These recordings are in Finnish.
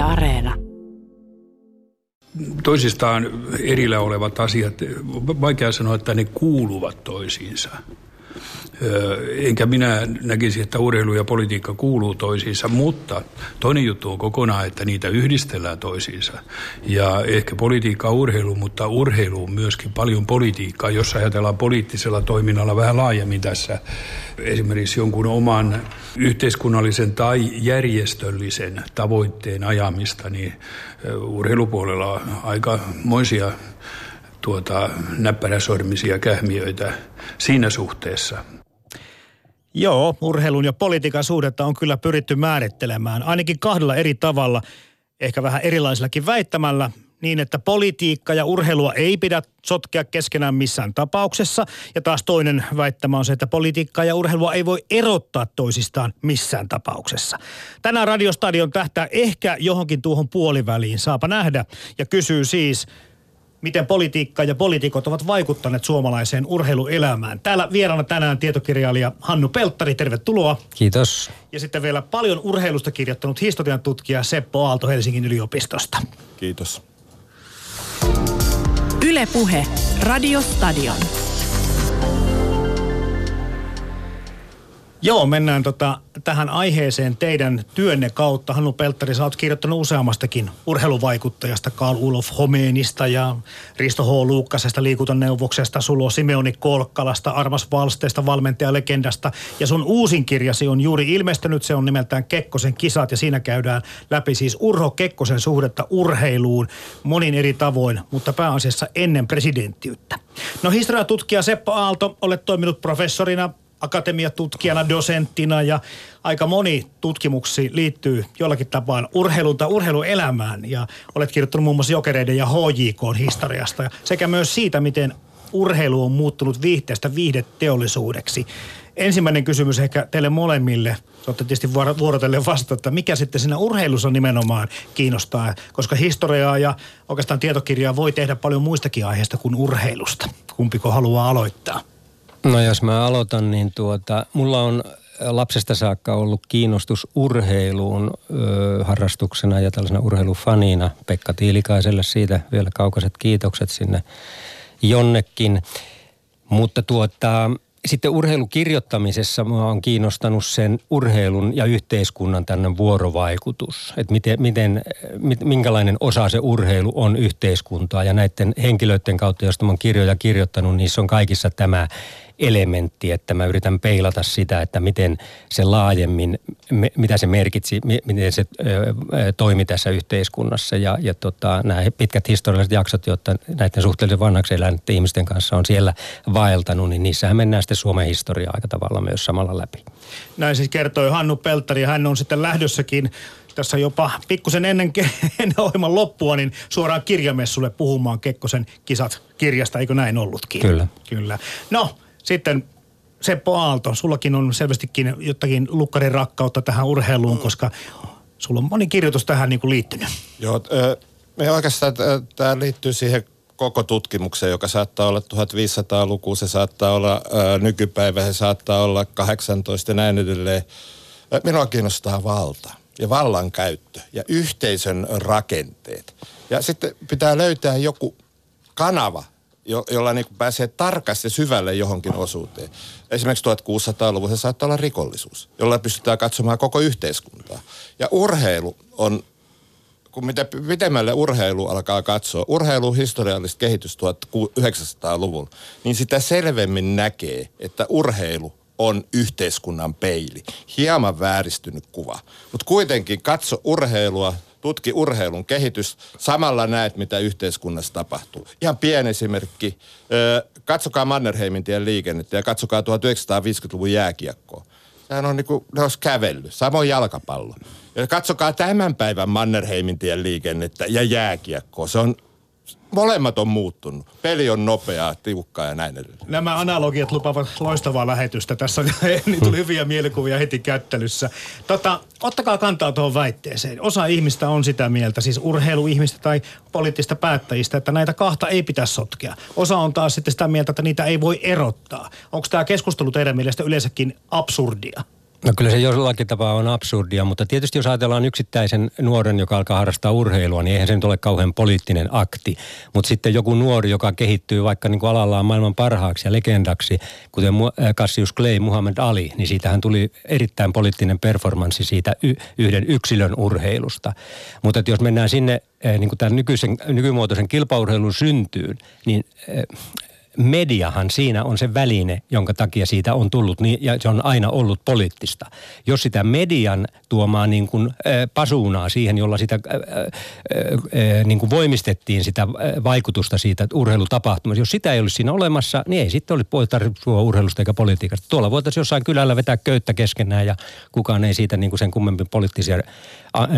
Areena. Toisistaan erillä olevat asiat, vaikea sanoa, että ne kuuluvat toisiinsa. Enkä minä näkisi, että urheilu ja politiikka kuuluu toisiinsa, mutta toinen juttu on kokonaan, että niitä yhdistellään toisiinsa. Ja ehkä politiikka on urheilu, mutta urheilu on myöskin paljon politiikkaa, jos ajatellaan poliittisella toiminnalla vähän laajemmin tässä esimerkiksi jonkun oman yhteiskunnallisen tai järjestöllisen tavoitteen ajamista, niin urheilupuolella on aika moisia tuota, näppäräsormisia kähmiöitä siinä suhteessa. Joo, urheilun ja politiikan suhdetta on kyllä pyritty määrittelemään, ainakin kahdella eri tavalla, ehkä vähän erilaisillakin väittämällä, niin että politiikka ja urheilua ei pidä sotkea keskenään missään tapauksessa. Ja taas toinen väittämä on se, että politiikkaa ja urheilua ei voi erottaa toisistaan missään tapauksessa. Tänään Radiostadion tähtää ehkä johonkin tuohon puoliväliin, saapa nähdä, ja kysyy siis – miten politiikka ja poliitikot ovat vaikuttaneet suomalaiseen urheiluelämään. Täällä vieraana tänään tietokirjailija Hannu Pelttari, tervetuloa. Kiitos. Ja sitten vielä paljon urheilusta kirjoittanut historian tutkija Seppo Aalto Helsingin yliopistosta. Kiitos. Ylepuhe Radio Stadion. Joo, mennään tota, tähän aiheeseen teidän työnne kautta. Hannu Pelttari, sä oot kirjoittanut useammastakin urheiluvaikuttajasta, Karl Ulof Homeenista ja Risto H. Luukkasesta, liikuntaneuvoksesta, Sulo Simeoni Kolkkalasta, Armas Valsteesta, valmentajalegendasta. Ja sun uusin kirjasi on juuri ilmestynyt, se on nimeltään Kekkosen kisat ja siinä käydään läpi siis Urho Kekkosen suhdetta urheiluun monin eri tavoin, mutta pääasiassa ennen presidenttiyttä. No historiatutkija Seppo Aalto, olet toiminut professorina akatemiatutkijana, dosenttina ja aika moni tutkimuksi liittyy jollakin tapaa urheiluun tai urheiluelämään ja olet kirjoittanut muun muassa Jokereiden ja HJK historiasta sekä myös siitä, miten urheilu on muuttunut viihteestä viihdeteollisuudeksi. Ensimmäinen kysymys ehkä teille molemmille, olette tietysti vuorotellen vastata, että mikä sitten siinä urheilussa nimenomaan kiinnostaa, koska historiaa ja oikeastaan tietokirjaa voi tehdä paljon muistakin aiheista kuin urheilusta. Kumpiko haluaa aloittaa? No jos mä aloitan, niin tuota, mulla on lapsesta saakka ollut kiinnostus urheiluun ö, harrastuksena ja tällaisena urheilufanina. Pekka Tiilikaiselle siitä vielä kaukaiset kiitokset sinne jonnekin. Mutta tuota, sitten urheilukirjoittamisessa mua on kiinnostanut sen urheilun ja yhteiskunnan tänne vuorovaikutus. Että miten, miten, minkälainen osa se urheilu on yhteiskuntaa ja näiden henkilöiden kautta, joista mä oon kirjoja kirjoittanut, niissä on kaikissa tämä elementti, että mä yritän peilata sitä, että miten se laajemmin, mitä se merkitsi, miten se toimi tässä yhteiskunnassa. Ja, ja tota, nämä pitkät historialliset jaksot, jotta näiden suhteellisen vanhaksi eläneiden ihmisten kanssa on siellä vaeltanut, niin niissähän mennään sitten Suomen historiaa aika tavalla myös samalla läpi. Näin siis kertoi Hannu Peltari. Hän on sitten lähdössäkin tässä jopa pikkusen ennen, ennen ohjelman loppua, niin suoraan kirjamessulle puhumaan Kekkosen kisat kirjasta, eikö näin ollutkin? Kyllä. Kyllä. No, sitten Seppo Aalto, sullakin on selvästikin jotakin lukkarin rakkautta tähän urheiluun, koska sulla on moni kirjoitus tähän niin kuin liittynyt. Joo, me oikeastaan tämä liittyy siihen koko tutkimukseen, joka saattaa olla 1500-luku, se saattaa olla nykypäivä, se saattaa olla 18 ja näin edelleen. Minua kiinnostaa valta ja vallan käyttö ja yhteisön rakenteet. Ja sitten pitää löytää joku kanava, jo, jolla niin pääsee tarkasti syvälle johonkin osuuteen. Esimerkiksi 1600-luvulla se saattaa olla rikollisuus, jolla pystytään katsomaan koko yhteiskuntaa. Ja urheilu on, kun mitä pitemmälle urheilu alkaa katsoa, urheilu historiallista kehitys 1900-luvulla, niin sitä selvemmin näkee, että urheilu on yhteiskunnan peili. Hieman vääristynyt kuva. Mutta kuitenkin katso urheilua tutki urheilun kehitys, samalla näet, mitä yhteiskunnassa tapahtuu. Ihan pieni esimerkki. Katsokaa Mannerheimin tien liikennettä ja katsokaa 1950-luvun jääkiekkoa. Sehän on niin kuin, ne olisi kävellyt. Samoin jalkapallo. Ja katsokaa tämän päivän Mannerheimin tien liikennettä ja jääkiekkoa. Se on molemmat on muuttunut. Peli on nopeaa, tiukkaa ja näin edelleen. Nämä analogiat lupaavat loistavaa lähetystä. Tässä niin tuli hyviä mielikuvia heti kättelyssä. Tota, ottakaa kantaa tuohon väitteeseen. Osa ihmistä on sitä mieltä, siis urheiluihmistä tai poliittista päättäjistä, että näitä kahta ei pitäisi sotkea. Osa on taas sitten sitä mieltä, että niitä ei voi erottaa. Onko tämä keskustelu teidän mielestä yleensäkin absurdia? No kyllä se jollakin tapaa on absurdia, mutta tietysti jos ajatellaan yksittäisen nuoren, joka alkaa harrastaa urheilua, niin eihän se nyt ole kauhean poliittinen akti. Mutta sitten joku nuori, joka kehittyy vaikka niin kuin alallaan maailman parhaaksi ja legendaksi, kuten äh, Cassius Clay, Muhammad Ali, niin siitähän tuli erittäin poliittinen performanssi siitä yhden yksilön urheilusta. Mutta jos mennään sinne äh, niin kuin tämän nykyisen, nykymuotoisen kilpaurheilun syntyyn, niin äh, mediahan siinä on se väline, jonka takia siitä on tullut, niin, ja se on aina ollut poliittista. Jos sitä median tuomaa niin kuin, äh, pasuunaa siihen, jolla sitä äh, äh, niin kuin voimistettiin sitä vaikutusta siitä urheilutapahtumasta, jos sitä ei olisi siinä olemassa, niin ei sitten olisi tarvittua urheilusta eikä politiikasta. Tuolla voitaisiin jossain kylällä vetää köyttä keskenään ja kukaan ei siitä niin kuin sen kummemmin poliittisia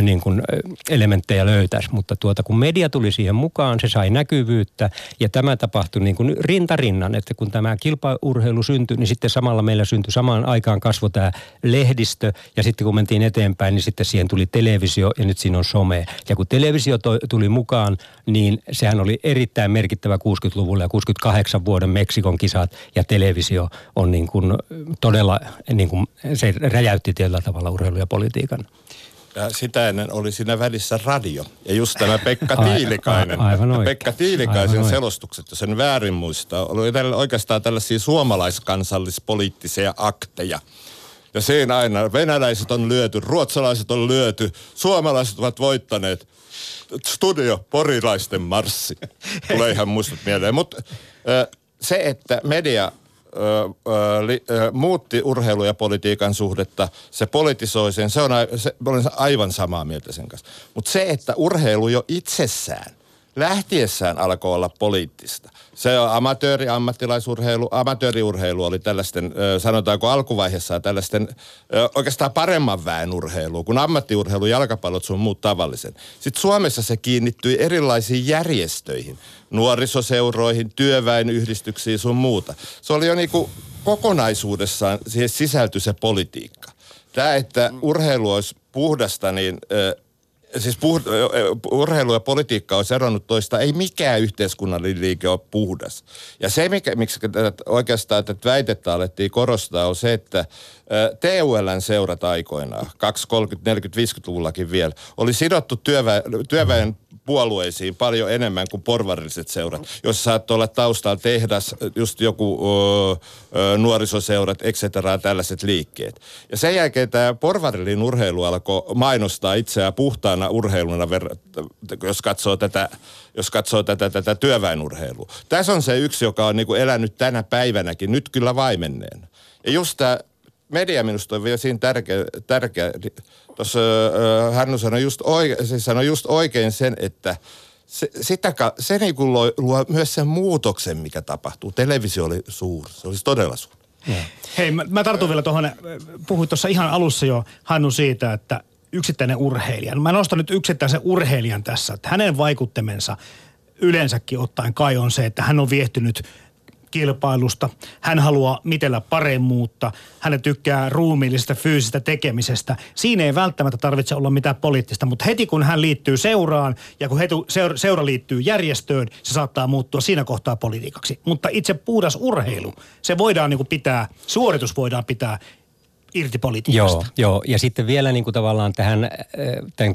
niin kuin elementtejä löytäisi. Mutta tuota, kun media tuli siihen mukaan, se sai näkyvyyttä ja tämä tapahtui niin kuin rintarinnan, että kun tämä kilpaurheilu syntyi, niin sitten samalla meillä syntyi samaan aikaan kasvo tämä lehdistö ja sitten kun mentiin eteenpäin, niin sitten siihen tuli televisio ja nyt siinä on some. Ja kun televisio tuli mukaan, niin sehän oli erittäin merkittävä 60-luvulla ja 68 vuoden Meksikon kisat ja televisio on niin kuin todella, niin kuin se räjäytti tietyllä tavalla urheilu ja politiikan. Ja sitä ennen oli siinä välissä radio. Ja just tämä Pekka Tiilikainen. A, aivan Pekka Tiilikaisen aivan selostukset, jos sen väärin muistaa, oli oikeastaan tällaisia suomalaiskansallispoliittisia akteja. Ja siinä aina venäläiset on lyöty, ruotsalaiset on lyöty, suomalaiset ovat voittaneet. Studio Porilaisten marssi. Tulee ihan muistut mieleen. Mutta se, että media muutti urheilu- ja politiikan suhdetta, se politisoi sen, se on, se, olen aivan samaa mieltä sen kanssa. Mutta se, että urheilu jo itsessään, lähtiessään alkoi olla poliittista. Se on amatööri, ammattilaisurheilu, amatööriurheilu oli tällaisten, sanotaanko alkuvaiheessa tällaisten oikeastaan paremman väen urheilu, kun ammattiurheilu, jalkapallot sun muut tavallisen. Sitten Suomessa se kiinnittyi erilaisiin järjestöihin, nuorisoseuroihin, työväenyhdistyksiin sun muuta. Se oli jo niinku kokonaisuudessaan, siihen sisältyi se politiikka. Tämä, että urheilu olisi puhdasta, niin siis puh- urheilu ja politiikka on eronnut toista. Ei mikään yhteiskunnallinen liike ole puhdas. Ja se, mikä, miksi oikeastaan tätä väitettä alettiin korostaa, on se, että TULn seurat aikoinaan, 20, 30, 40, 50-luvullakin vielä, oli sidottu työväen, työväen puolueisiin paljon enemmän kuin porvarilliset seurat, joissa saattoi olla taustalla tehdas, just joku ö, ö, nuorisoseurat, et cetera, tällaiset liikkeet. Ja sen jälkeen tämä porvarillin urheilu alkoi mainostaa itseään puhtaana urheiluna, jos katsoo tätä jos katsoo tätä, tätä työväenurheilua. Tässä on se yksi, joka on niinku elänyt tänä päivänäkin, nyt kyllä vaimenneen. Ja just tämä media minusta on vielä siinä tärkeä, tärkeä tuossa Hannu sanoi just, oike, siis sanoi just oikein sen, että se, sitä, se niin luo, luo myös sen muutoksen, mikä tapahtuu. Televisio oli suuri, se olisi todella suuri. Hei, mä, mä tartun vielä tuohon, puhuit tuossa ihan alussa jo Hannu siitä, että yksittäinen urheilija. Mä nostan nyt yksittäisen urheilijan tässä, että hänen vaikuttemensa yleensäkin ottaen kai on se, että hän on viehtynyt kilpailusta. Hän haluaa mitellä paremmuutta. Hän tykkää ruumiillisesta fyysisestä tekemisestä. Siinä ei välttämättä tarvitse olla mitään poliittista, mutta heti kun hän liittyy seuraan ja kun hetu, seura, seura liittyy järjestöön, se saattaa muuttua siinä kohtaa politiikaksi. Mutta itse puhdas urheilu, se voidaan niin pitää, suoritus voidaan pitää irti politiikasta. Joo, joo, ja sitten vielä niin kuin tavallaan tähän tämän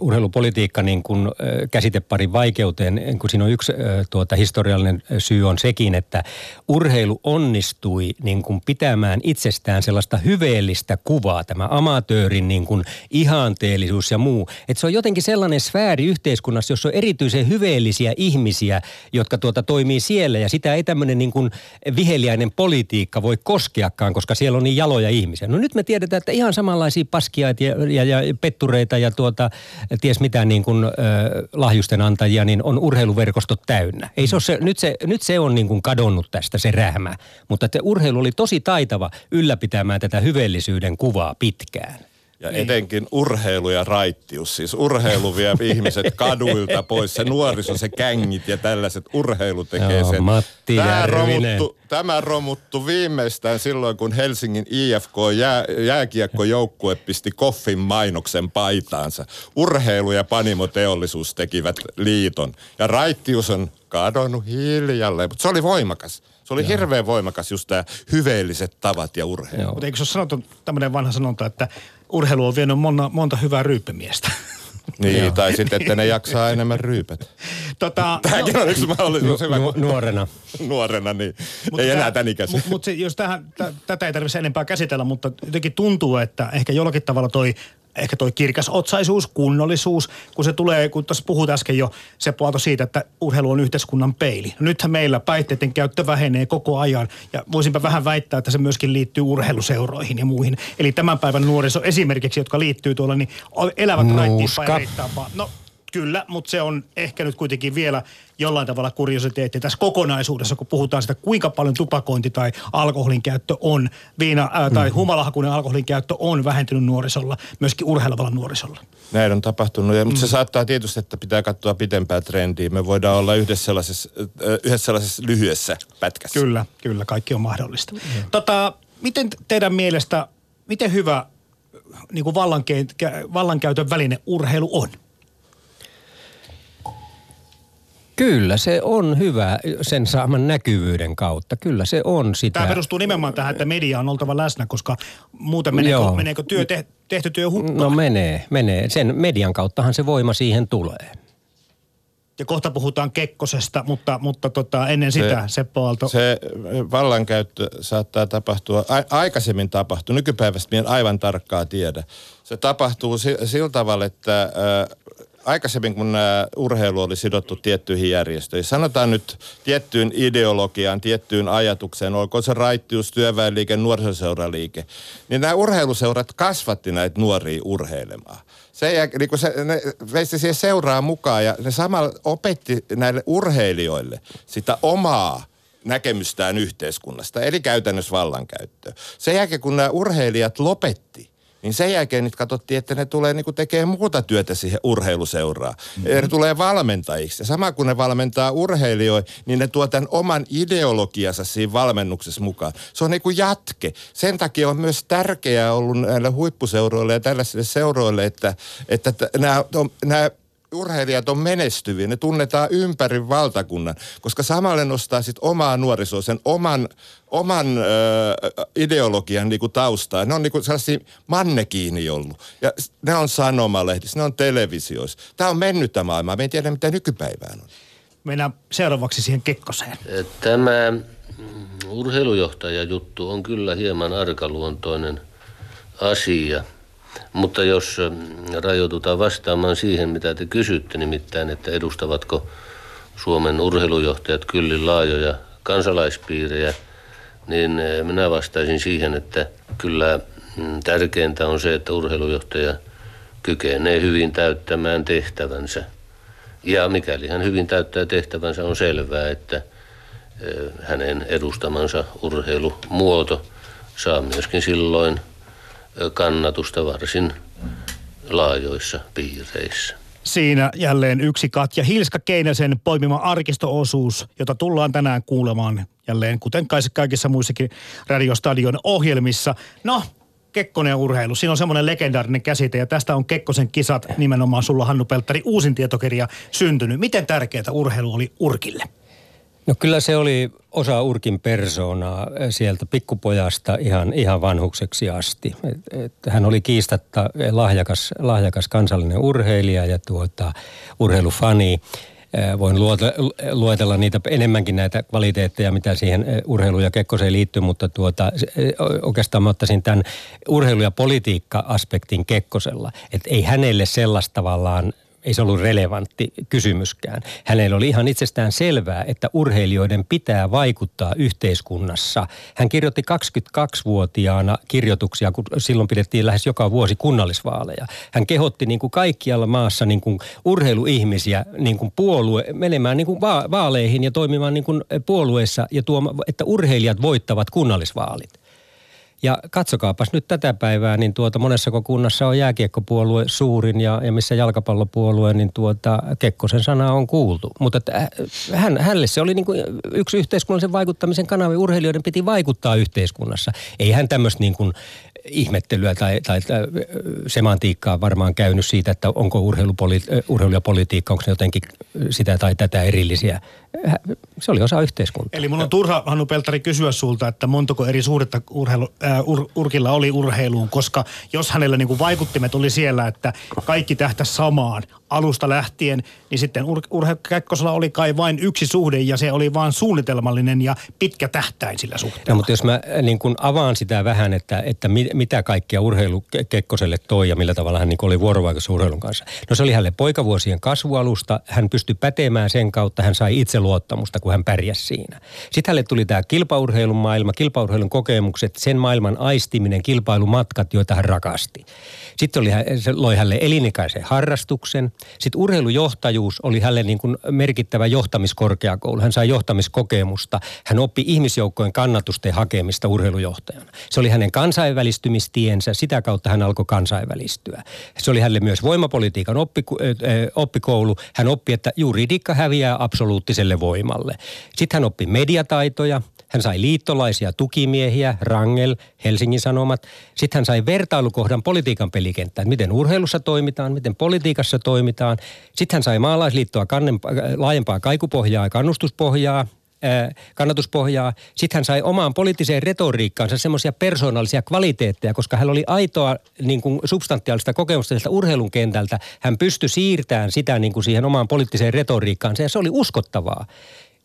urheilupolitiikka niin kuin käsiteparin vaikeuteen, kun siinä on yksi tuota, historiallinen syy on sekin, että urheilu onnistui niin kuin pitämään itsestään sellaista hyveellistä kuvaa, tämä amatöörin niin kuin ihanteellisuus ja muu. Että se on jotenkin sellainen sfääri yhteiskunnassa, jossa on erityisen hyveellisiä ihmisiä, jotka tuota toimii siellä ja sitä ei tämmöinen niin kuin viheliäinen politiikka voi koskeakaan, koska siellä on niin jaloja ihmisiä. No nyt me tiedetään, että ihan samanlaisia paskiaita ja, ja, ja pettureita ja tuota, ties mitä niin kuin, äh, lahjusten antajia, niin on urheiluverkostot täynnä. Ei se se, nyt, se, nyt se on niin kuin kadonnut tästä se rähmä, mutta että urheilu oli tosi taitava ylläpitämään tätä hyveellisyyden kuvaa pitkään. Ja niin. etenkin urheilu ja raittius, siis urheilu vie ihmiset kaduilta pois, se nuoriso, se kängit ja tällaiset, urheilu tekee Joo, sen. Matti tämä, romuttu, tämä romuttu viimeistään silloin, kun Helsingin IFK jää, jääkiekkojoukkue pisti Koffin mainoksen paitaansa. Urheilu ja panimoteollisuus tekivät liiton ja raittius on kadonnut hiljalleen, mutta se oli voimakas. Se oli hirveän voimakas just tämä hyveelliset tavat ja urheilu. Mutta eikö se ole sanottu tämmöinen vanha sanonta, että urheilu on vienyt monta, monta hyvää ryyppimiestä? Niin, Joo. tai sitten, että ne jaksaa enemmän ryypät. Tota, Tämäkin on yksi mahdollisuus. Hyvä, Nu- nuorena. nuorena, niin Mut ei tää- enää tän ikäisiä. Mut, mut jos tähän, t- tätä ei tarvitse enempää käsitellä, mutta jotenkin tuntuu, että ehkä jollakin tavalla toi ehkä toi kirkas otsaisuus, kunnollisuus, kun se tulee, kun tuossa puhut äsken jo se puolta siitä, että urheilu on yhteiskunnan peili. No nythän meillä päihteiden käyttö vähenee koko ajan ja voisinpä vähän väittää, että se myöskin liittyy urheiluseuroihin ja muihin. Eli tämän päivän nuoriso esimerkiksi, jotka liittyy tuolla, niin elävät reittaampaa. No Kyllä, mutta se on ehkä nyt kuitenkin vielä jollain tavalla kuriositeetti tässä kokonaisuudessa, kun puhutaan sitä, kuinka paljon tupakointi tai alkoholin käyttö on, viina ää, tai humalahakuinen alkoholin käyttö on vähentynyt nuorisolla, myöskin urheilevalla nuorisolla. Näin on tapahtunut, ja, mutta se saattaa tietysti, että pitää katsoa pitempää trendiä. Me voidaan olla yhdessä sellaisessa, äh, yhdessä sellaisessa lyhyessä pätkässä. Kyllä, kyllä, kaikki on mahdollista. Tota, miten teidän mielestä, miten hyvä niin kuin vallanke- vallankäytön väline urheilu on? Kyllä se on hyvä sen saaman näkyvyyden kautta. Kyllä se on sitä. Tämä perustuu nimenomaan tähän, että media on oltava läsnä, koska muuten meneekö, Joo. meneekö työ, te, tehty työ hukkaan. No menee, menee. Sen median kauttahan se voima siihen tulee. Ja kohta puhutaan Kekkosesta, mutta, mutta tota, ennen sitä Se- Seppo Aalto. Se vallankäyttö saattaa tapahtua, a- aikaisemmin tapahtuu, nykypäivästä minä en aivan tarkkaa tiedä. Se tapahtuu si- sillä tavalla, että ä, aikaisemmin kun ä, urheilu oli sidottu tiettyihin järjestöihin, sanotaan nyt tiettyyn ideologiaan, tiettyyn ajatukseen, olkoon se raittius, työväenliike, nuorisoseuraliike, niin nämä urheiluseurat kasvatti näitä nuoria urheilemaan. Se, jää, niin kun se, ne veisti siihen seuraa mukaan ja ne samalla opetti näille urheilijoille sitä omaa näkemystään yhteiskunnasta, eli käytännössä vallankäyttöä. Sen jälkeen, kun nämä urheilijat lopetti, niin sen jälkeen nyt katsottiin, että ne tulee niin tekemään muuta työtä siihen urheiluseuraan. Mm-hmm. Ne tulee valmentajiksi. Ja sama kun ne valmentaa urheilijoita, niin ne tuo tämän oman ideologiansa siinä valmennuksessa mukaan. Se on niin kuin jatke. Sen takia on myös tärkeää ollut näille huippuseuroille ja tällaisille seuroille, että, että t- nämä, nämä urheilijat on menestyviä, ne tunnetaan ympäri valtakunnan, koska samalle nostaa sitten omaa nuorisoa, sen oman, oman ö, ideologian niinku taustaa. Ne on niinku sellaisia mannekiini ollut. Ja ne on sanomalehdissä, ne on televisioissa. Tämä on mennyttä maailmaa, me ei tiedä mitä nykypäivään on. Mennään seuraavaksi siihen Kekkoseen. Tämä mm, urheilujohtajajuttu on kyllä hieman arkaluontoinen asia, mutta jos mm, rajoitutaan vastaamaan siihen, mitä te kysytte, nimittäin, että edustavatko Suomen urheilujohtajat kyllin laajoja kansalaispiirejä, niin eh, minä vastaisin siihen, että kyllä mm, tärkeintä on se, että urheilujohtaja kykenee hyvin täyttämään tehtävänsä. Ja mikäli hän hyvin täyttää tehtävänsä, on selvää, että eh, hänen edustamansa urheilumuoto saa myöskin silloin kannatusta varsin laajoissa piireissä. Siinä jälleen yksi Katja Hilska Keinäsen poimima arkistoosuus, jota tullaan tänään kuulemaan jälleen, kuten kai- kaikissa muissakin Radiostadion ohjelmissa. No, Kekkonen urheilu. Siinä on semmoinen legendaarinen käsite ja tästä on Kekkosen kisat nimenomaan sulla Hannu Pelttari uusin tietokirja syntynyt. Miten tärkeää urheilu oli Urkille? No kyllä se oli osa Urkin persoonaa eh, sieltä pikkupojasta ihan, ihan vanhukseksi asti. Et, et hän oli kiistatta lahjakas, lahjakas kansallinen urheilija ja tuota, urheilufani. Eh, Voin luetella niitä enemmänkin näitä kvaliteetteja, mitä siihen eh, urheilu- ja kekkoseen liittyy, mutta tuota, eh, oikeastaan mä ottaisin tämän urheilu- ja politiikka-aspektin kekkosella. Että ei hänelle sellaista tavallaan ei se ollut relevantti kysymyskään. Hänellä oli ihan itsestään selvää, että urheilijoiden pitää vaikuttaa yhteiskunnassa. Hän kirjoitti 22-vuotiaana kirjoituksia, kun silloin pidettiin lähes joka vuosi kunnallisvaaleja. Hän kehotti niin kuin kaikkialla maassa niin kuin urheiluihmisiä niin kuin puolue, menemään niin kuin va- vaaleihin ja toimimaan niin kuin puolueessa ja tuoma, että urheilijat voittavat kunnallisvaalit. Ja katsokaapas nyt tätä päivää, niin tuota monessa kunnassa on jääkiekkopuolue suurin ja, ja missä jalkapallopuolue, niin tuota Kekkosen sana on kuultu. Mutta että äh, hän, hänelle se oli niin kuin yksi yhteiskunnallisen vaikuttamisen kanava. Urheilijoiden piti vaikuttaa yhteiskunnassa. Ei hän tämmöistä niin kuin ihmettelyä tai, tai, tai semantiikkaa varmaan käynyt siitä, että onko urheilupoli, urheilu ja politiikka, onko ne jotenkin sitä tai tätä erillisiä se oli osa yhteiskuntaa. Eli mun on turha, Hannu Peltari, kysyä sulta, että montako eri suhdetta urheilu, äh, ur, Urkilla oli urheiluun, koska jos hänellä niin kuin vaikuttimet oli siellä, että kaikki tähtäisi samaan alusta lähtien, niin sitten Ur, Urhe Käkkosella oli kai vain yksi suhde ja se oli vain suunnitelmallinen ja pitkä tähtäin sillä suhteella. No, mutta jos mä äh, niin kuin avaan sitä vähän, että, että mit, mitä kaikkia urheilu Kekkoselle toi ja millä tavalla hän niin oli vuorovaikutus urheilun kanssa. No se oli hänelle poikavuosien kasvualusta, hän pystyi pätemään sen kautta, hän sai itseluottamusta, kun hän pärjäsi siinä. Sitten hänelle tuli tämä kilpaurheilun maailma, kilpaurheilun kokemukset, sen maailman aistiminen, kilpailumatkat, joita hän rakasti. Sitten oli, se loi hänelle elinikäisen harrastuksen. Sitten urheilujohtajuus oli hänelle niin kuin merkittävä johtamiskorkeakoulu. Hän sai johtamiskokemusta. Hän oppi ihmisjoukkojen kannatusten hakemista urheilujohtajana. Se oli hänen kansainvälistymistiensä. Sitä kautta hän alkoi kansainvälistyä. Se oli hänelle myös voimapolitiikan oppiku, oppikoulu. Hän oppi, että juridiikka häviää absoluuttiselle voimalle. Sitten hän oppi mediataitoja. Hän sai liittolaisia tukimiehiä, Rangel, Helsingin Sanomat. Sitten hän sai vertailukohdan politiikan pelikenttään, miten urheilussa toimitaan, miten politiikassa toimitaan. Sitten hän sai maalaisliittoa kannen, laajempaa kaikupohjaa ja kannustuspohjaa, kannatuspohjaa. Sitten hän sai omaan poliittiseen retoriikkaansa semmoisia persoonallisia kvaliteetteja, koska hän oli aitoa niin kuin substantiaalista kokemusta sieltä urheilun kentältä. Hän pystyi siirtämään sitä niin kuin siihen omaan poliittiseen retoriikkaansa ja se oli uskottavaa.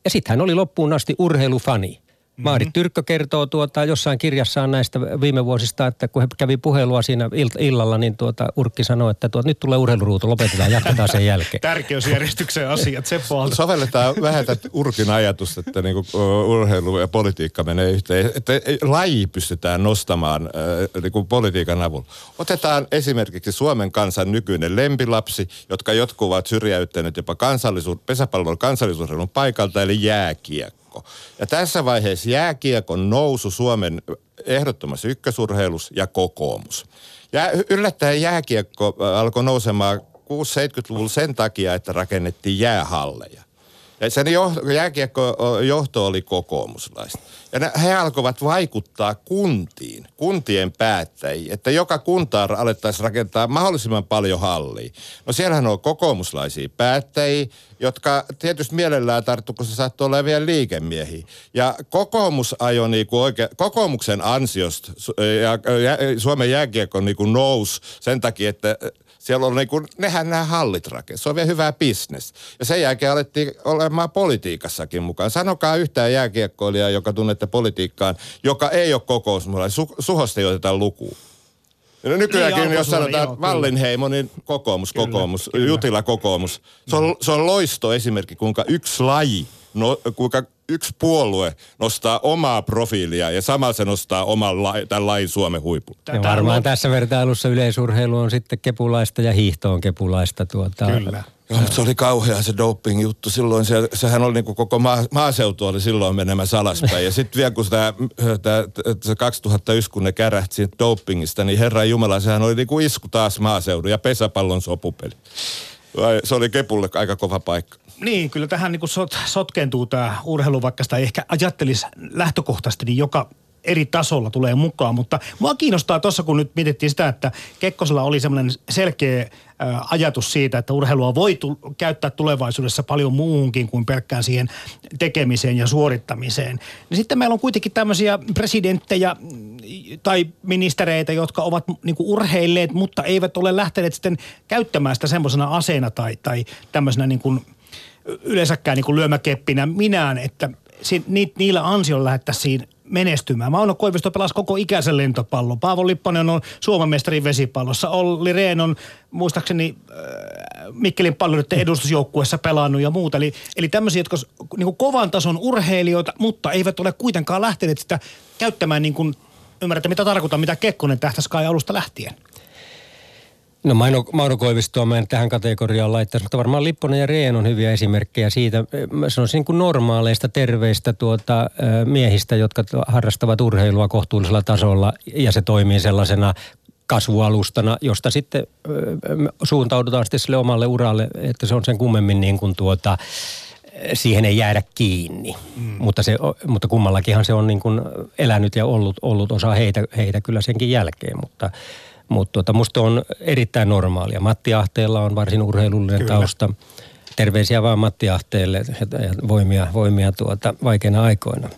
Ja sitten hän oli loppuun asti urheilufani. Maarit mm-hmm. Tyrkkö kertoo tuota, jossain kirjassaan näistä viime vuosista, että kun he kävi puhelua siinä illalla, niin tuota, Urkki sanoi, että tuota, nyt tulee urheiluruutu, lopetetaan, jatketaan sen jälkeen. Tärkeysjärjestyksen asiat, se puolta. Sovelletaan vähän tätä Urkin ajatusta, että niinku urheilu ja politiikka menee yhteen. Että laji pystytään nostamaan äh, niinku politiikan avulla. Otetaan esimerkiksi Suomen kansan nykyinen lempilapsi, jotka jotkut ovat syrjäyttäneet jopa kansallisuus, pesäpallon kansallisuusurheilun paikalta, eli jääkiekko jääkiekko. Ja tässä vaiheessa jääkiekon nousu Suomen ehdottomassa ykkösurheilus ja kokoomus. Ja yllättäen jääkiekko alkoi nousemaan 6-70-luvulla sen takia, että rakennettiin jäähalleja. Ja sen jääkiekkojohto oli kokoomuslaista. Ja he alkoivat vaikuttaa kuntiin, kuntien päättäjiin, että joka kuntaan alettaisiin rakentaa mahdollisimman paljon hallia. No siellähän on kokoomuslaisia päättäjiä, jotka tietysti mielellään tarttu, kun se saattoi olla vielä liikemiehiä. Ja kokoomus ajoi niinku oikein, kokoomuksen ansiosta ja, Suomen jääkiekko niinku nousi sen takia, että siellä on niin kuin, nehän nämä hallit rakentaa. Se on vielä hyvää bisnes. Ja sen jälkeen alettiin olemaan politiikassakin mukaan. Sanokaa yhtään jääkiekkoilijaa, joka tunnette politiikkaan, joka ei ole kokousmulla. Su, suhosta ei oteta lukuun. No nykyäänkin, niin, jos sanotaan joo, Vallinheimo, niin kokoomus, kyllä, kokoomus, kyllä. Jutila kokoomus. Se on, se on loisto esimerkki, kuinka yksi laji, no, kuinka yksi puolue nostaa omaa profiilia ja samalla se nostaa oman la, tämän lain Suomen huipun. Ja varmaan on... tässä vertailussa yleisurheilu on sitten kepulaista ja hiihto on kepulaista. Tuota... Kyllä. Joo, mutta se oli kauhea se doping-juttu. Silloin se, sehän oli niin kuin koko maa, maaseutu oli silloin menemässä alaspäin. Ja sitten vielä kun tämä, tämä, se 2001, kun ne kärähti siitä dopingista, niin Herran Jumala, sehän oli niin kuin isku taas maaseudun ja pesäpallon sopupeli. Se oli Kepulle aika kova paikka. Niin, kyllä tähän niin sot, sotkeentuu tämä urheilu, vaikka sitä ehkä ajattelisi lähtökohtaisesti, niin joka eri tasolla tulee mukaan. Mutta mua kiinnostaa tuossa, kun nyt mietittiin sitä, että Kekkosella oli semmoinen selkeä ajatus siitä, että urheilua voi tu- käyttää tulevaisuudessa paljon muuhunkin kuin pelkkään siihen tekemiseen ja suorittamiseen. Niin sitten meillä on kuitenkin tämmöisiä presidenttejä mm, tai ministereitä, jotka ovat niinku urheilleet, mutta eivät ole lähteneet sitten käyttämään sitä semmoisena aseena tai, tai tämmöisenä niinku yleensäkään niin kuin lyömäkeppinä minään, että si, ni, niillä ansioilla lähettäisiin menestymään. Mauno Koivisto pelasi koko ikäisen lentopallon. Paavo Lipponen on Suomen mestari vesipallossa. Olli Rehn on muistaakseni äh, Mikkelin palloiden edustusjoukkueessa pelannut ja muuta. Eli, eli tämmöisiä, jotka niin kuin kovan tason urheilijoita, mutta eivät ole kuitenkaan lähteneet sitä käyttämään niin kuin, ymmärrätte mitä tarkoitan, mitä Kekkonen tähtäisi kai alusta lähtien. No Maino, Mauno Koivistoa mä en tähän kategoriaan laittaisi, mutta varmaan Lipponen ja Reen on hyviä esimerkkejä siitä. Mä sanoisin niin kuin normaaleista, terveistä tuota, miehistä, jotka harrastavat urheilua kohtuullisella tasolla ja se toimii sellaisena kasvualustana, josta sitten suuntaudutaan sitten sille omalle uralle, että se on sen kummemmin niin kuin tuota, siihen ei jäädä kiinni. Mm. Mutta, se, mutta kummallakinhan se on niin kuin elänyt ja ollut, ollut osa heitä, heitä kyllä senkin jälkeen, mutta mutta tuota, musta on erittäin normaalia. Matti Ahteella on varsin urheilullinen Kyllä. tausta. terveisiä vaan Matti Ahteelle ja voimia, voimia tuota, vaikeina aikoina.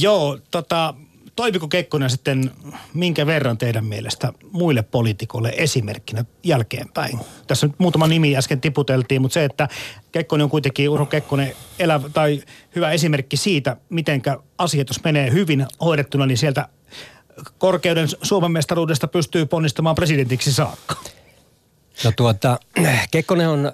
Joo, tota, toimiko Kekkonen sitten minkä verran teidän mielestä muille poliitikoille esimerkkinä jälkeenpäin? Tässä nyt muutama nimi äsken tiputeltiin, mutta se, että Kekkonen on kuitenkin, Urho Kekkonen, elävä tai hyvä esimerkki siitä, miten asiat, jos menee hyvin hoidettuna, niin sieltä korkeuden Suomen mestaruudesta pystyy ponnistamaan presidentiksi saakka. No tuota, Kekkonen on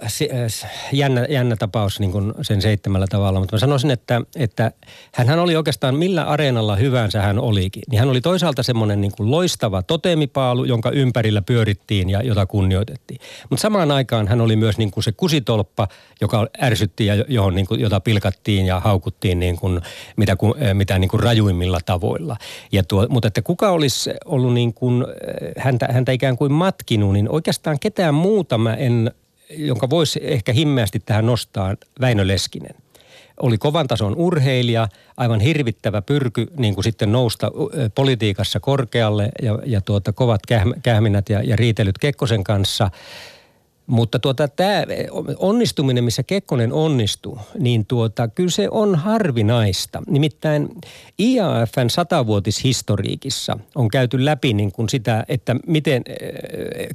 jännä, jännä tapaus niin kuin sen seitsemällä tavalla, mutta mä sanoisin, että, että hän oli oikeastaan millä areenalla hyvänsä hän olikin. Niin hän oli toisaalta semmoinen niin kuin loistava totemipaalu, jonka ympärillä pyörittiin ja jota kunnioitettiin. Mutta samaan aikaan hän oli myös niin kuin se kusitolppa, joka ärsytti ja johon niin kuin, jota pilkattiin ja haukuttiin niin kuin, mitä, mitä niin kuin rajuimmilla tavoilla. Ja tuo, mutta että kuka olisi ollut niin kuin, häntä, häntä ikään kuin matkinut, niin oikeastaan ketään ketään muuta mä en, jonka voisi ehkä himmeästi tähän nostaa, Väinö Leskinen. Oli kovan tason urheilija, aivan hirvittävä pyrky niin kuin sitten nousta politiikassa korkealle ja, ja tuota, kovat kähminät ja, ja riitelyt Kekkosen kanssa – mutta tuota, tämä onnistuminen, missä Kekkonen onnistuu, niin tuota, kyllä se on harvinaista. Nimittäin IAFn satavuotishistoriikissa on käyty läpi niin kuin sitä, että miten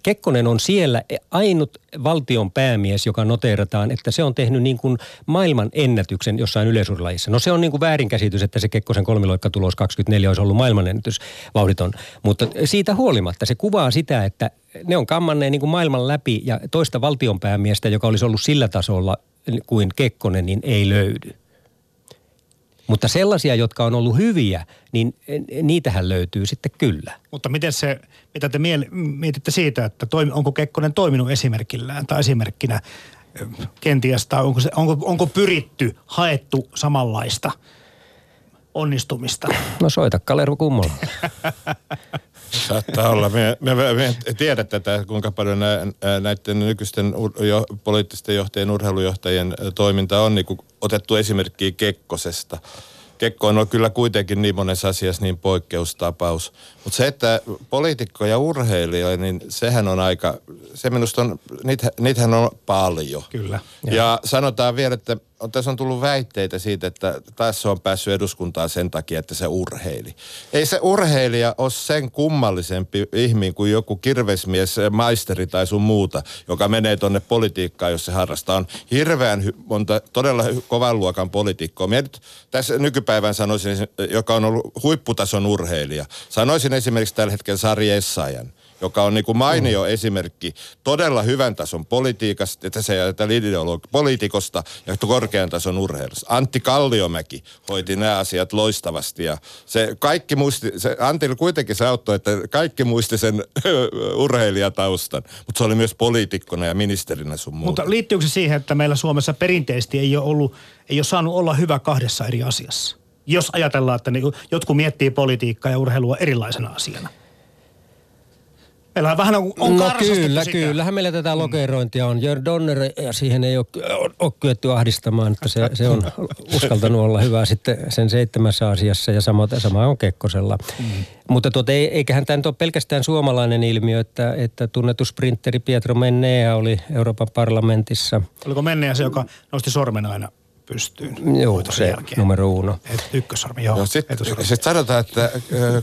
Kekkonen on siellä ainut valtion päämies, joka noteerataan, että se on tehnyt niin kuin maailman ennätyksen jossain yleisurlajissa. No se on niin kuin väärinkäsitys, että se Kekkosen kolmiloikkatulos 24 olisi ollut maailmanennätys vauhditon. Mutta siitä huolimatta se kuvaa sitä, että ne on kammanneen niin kuin maailman läpi ja toista valtionpäämiestä, joka olisi ollut sillä tasolla kuin Kekkonen, niin ei löydy. Mutta sellaisia, jotka on ollut hyviä, niin niitähän löytyy sitten kyllä. Mutta miten se, mitä te mietitte siitä, että toimi, onko Kekkonen toiminut esimerkillään tai esimerkkinä kenties, tai onko, se, onko, onko pyritty, haettu samanlaista onnistumista? No soita Kalervo kummolla. Saattaa olla. Me, me, me, me tiedä tätä, kuinka paljon nä, näiden nykyisten jo, poliittisten johtajien, urheilujohtajien toiminta on niin kuin otettu esimerkkiä Kekkosesta. Kekko on kyllä kuitenkin niin monessa asiassa niin poikkeustapaus. Mutta se, että poliitikko ja urheilija, niin sehän on aika, se minusta on, niitä, niitähän on paljon. Kyllä. Ja, ja sanotaan vielä, että on, tässä on tullut väitteitä siitä, että tässä on päässyt eduskuntaan sen takia, että se urheili. Ei se urheilija ole sen kummallisempi ihminen kuin joku kirvesmies, maisteri tai sun muuta, joka menee tonne politiikkaan, jos se harrastaa. On hirveän monta todella kovan luokan poliitikkoa. Minä nyt tässä nykypäivän sanoisin, joka on ollut huipputason urheilija. Sanoisin esimerkiksi tällä hetkellä Sari Essayan joka on niin kuin mainio mm. esimerkki todella hyvän tason politiikasta, että se jätetään poliitikosta ja korkean tason urheilusta. Antti Kalliomäki hoiti nämä asiat loistavasti ja se kaikki muisti, se Antti kuitenkin se auttoi, että kaikki muisti sen urheilijataustan, mutta se oli myös poliitikkona ja ministerinä sun muuta. Mutta liittyykö se siihen, että meillä Suomessa perinteisesti ei ole ollut, ei ole saanut olla hyvä kahdessa eri asiassa? Jos ajatellaan, että niin jotkut miettii politiikkaa ja urheilua erilaisena asiana. Meillä vähän on, on no kyllä, sitä. kyllähän meillä tätä lokerointia on. Jörg Donner ja siihen ei ole, ole kyetty ahdistamaan, että se, se on uskaltanut olla hyvä sitten sen seitsemässä asiassa ja sama, sama on Kekkosella. Mm. Mutta tuota, eiköhän tämä nyt ole pelkästään suomalainen ilmiö, että, että tunnettu sprinteri Pietro Mennea oli Euroopan parlamentissa. Oliko Mennea se, joka nosti sormen aina pystyyn. Joo, se jälkeen. numero uno. ykkössormi, joo. joo Sitten sit sanotaan, että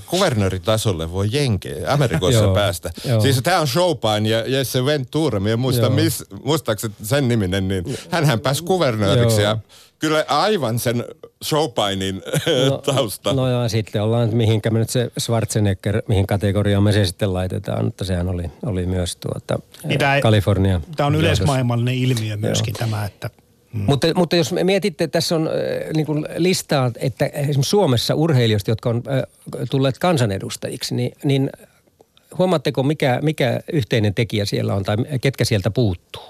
kuvernööritasolle voi jenkeä Amerikoissa päästä. Joo. Siis tämä on Chopin ja Jesse Ventura, minä muistan, mis, muistaakseni sen niminen, niin hän pääsi kuvernööriksi ja kyllä aivan sen Chopinin no, tausta. No joo, sitten ollaan, mihinkä me nyt se Schwarzenegger, mihin kategoriaan me se sitten laitetaan, mutta sehän oli, oli myös tuota, niin tämä, Kalifornia. Tämä on yleismaailmallinen ilmiö myöskin joo. tämä, että Mm. Mutta, mutta jos me mietitte, tässä on äh, niin kuin listaa, että esimerkiksi Suomessa urheilijoista, jotka on äh, tulleet kansanedustajiksi, niin, niin huomaatteko, mikä, mikä yhteinen tekijä siellä on tai ketkä sieltä puuttuu?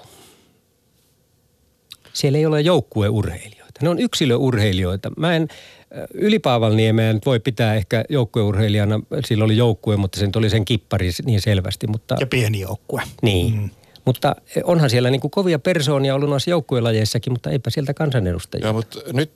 Siellä ei ole joukkueurheilijoita. Ne on yksilöurheilijoita. Mä en Ylipaavalniemeä nyt voi pitää ehkä joukkueurheilijana. Sillä oli joukkue, mutta sen oli sen kippari niin selvästi. Mutta... Ja pieni joukkue. Niin. Mm. Mutta onhan siellä niin kuin kovia persoonia ollut noissa joukkuelajeissakin, mutta eipä sieltä kansanedustajia. Joo, mutta nyt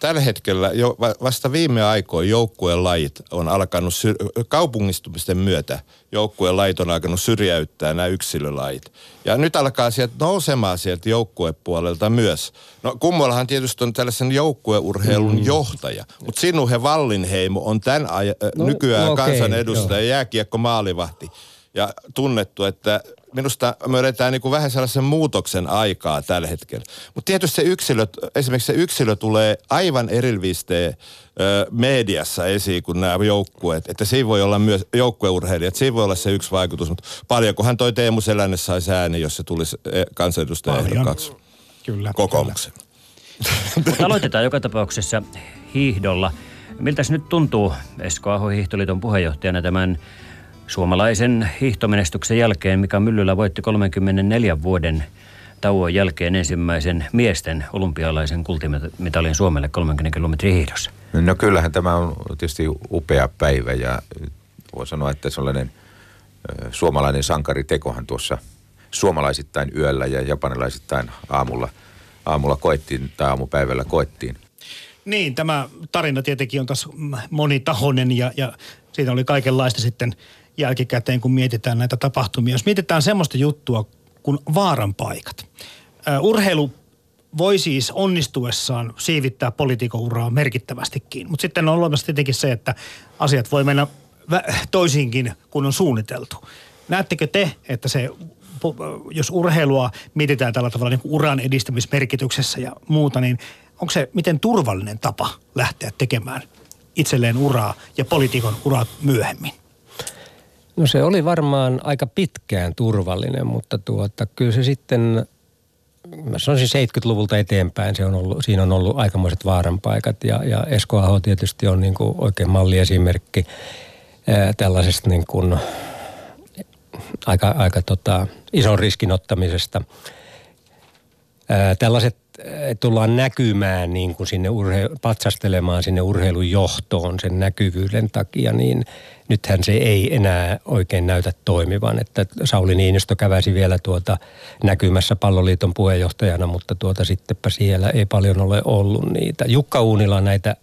tällä hetkellä jo vasta viime aikoina joukkueen lajit on alkanut syr- kaupungistumisten myötä joukkueen lajit on alkanut syrjäyttää nämä yksilölajit. Ja nyt alkaa sieltä nousemaan sieltä joukkuepuolelta myös. No kummollahan tietysti on tällaisen joukkueurheilun mm. johtaja, mutta Sinuhe Vallinheimo on tämän aj- no, nykyään no okay, kansanedustaja, joo. jääkiekko maalivahti ja tunnettu, että minusta me edetään niin kuin vähän sellaisen muutoksen aikaa tällä hetkellä. Mutta tietysti se yksilö, esimerkiksi se yksilö tulee aivan erillisteen mediassa esiin kuin nämä joukkueet. Että siinä voi olla myös joukkueurheilijat, siinä voi olla se yksi vaikutus. Mutta paljonkohan toi Teemu Selänne saisi ääni, jos se tulisi e, kansanedustajaehdokkaaksi Kyllä. Kokoomuksen. Mutta aloitetaan joka tapauksessa hiihdolla. Miltä nyt tuntuu Esko Aho Hiihtoliiton puheenjohtajana tämän Suomalaisen hiihtomenestyksen jälkeen Mika Myllylä voitti 34 vuoden tauon jälkeen ensimmäisen miesten olympialaisen kultimitalin Suomelle 30 kilometrin hiihdossa. No kyllähän tämä on tietysti upea päivä ja voi sanoa, että sellainen suomalainen sankaritekohan tuossa suomalaisittain yöllä ja japanilaisittain aamulla, aamulla koettiin tai aamupäivällä koettiin. Niin, tämä tarina tietenkin on taas monitahoinen ja, ja siinä oli kaikenlaista sitten jälkikäteen, kun mietitään näitä tapahtumia. Jos mietitään semmoista juttua kuin vaaran paikat. urheilu voi siis onnistuessaan siivittää poliitikouraa merkittävästikin, mutta sitten on olemassa tietenkin se, että asiat voi mennä toisinkin kuin on suunniteltu. Näettekö te, että se, jos urheilua mietitään tällä tavalla niin uran edistämismerkityksessä ja muuta, niin onko se miten turvallinen tapa lähteä tekemään itselleen uraa ja poliitikon uraa myöhemmin? No se oli varmaan aika pitkään turvallinen, mutta tuota, kyllä se sitten, mä sanoisin 70-luvulta eteenpäin, se on ollut, siinä on ollut aikamoiset vaaranpaikat ja, ja Esko Aho tietysti on niin kuin oikein malliesimerkki ää, tällaisesta niin kuin, aika, aika tota, ison riskin ottamisesta. Ää, tällaiset tullaan näkymään niin kuin sinne urhe, patsastelemaan sinne urheilun johtoon sen näkyvyyden takia, niin nythän se ei enää oikein näytä toimivan. Että Sauli Niinistö käväsi vielä tuota näkymässä palloliiton puheenjohtajana, mutta tuota sittenpä siellä ei paljon ole ollut niitä. Jukka Uunila näitä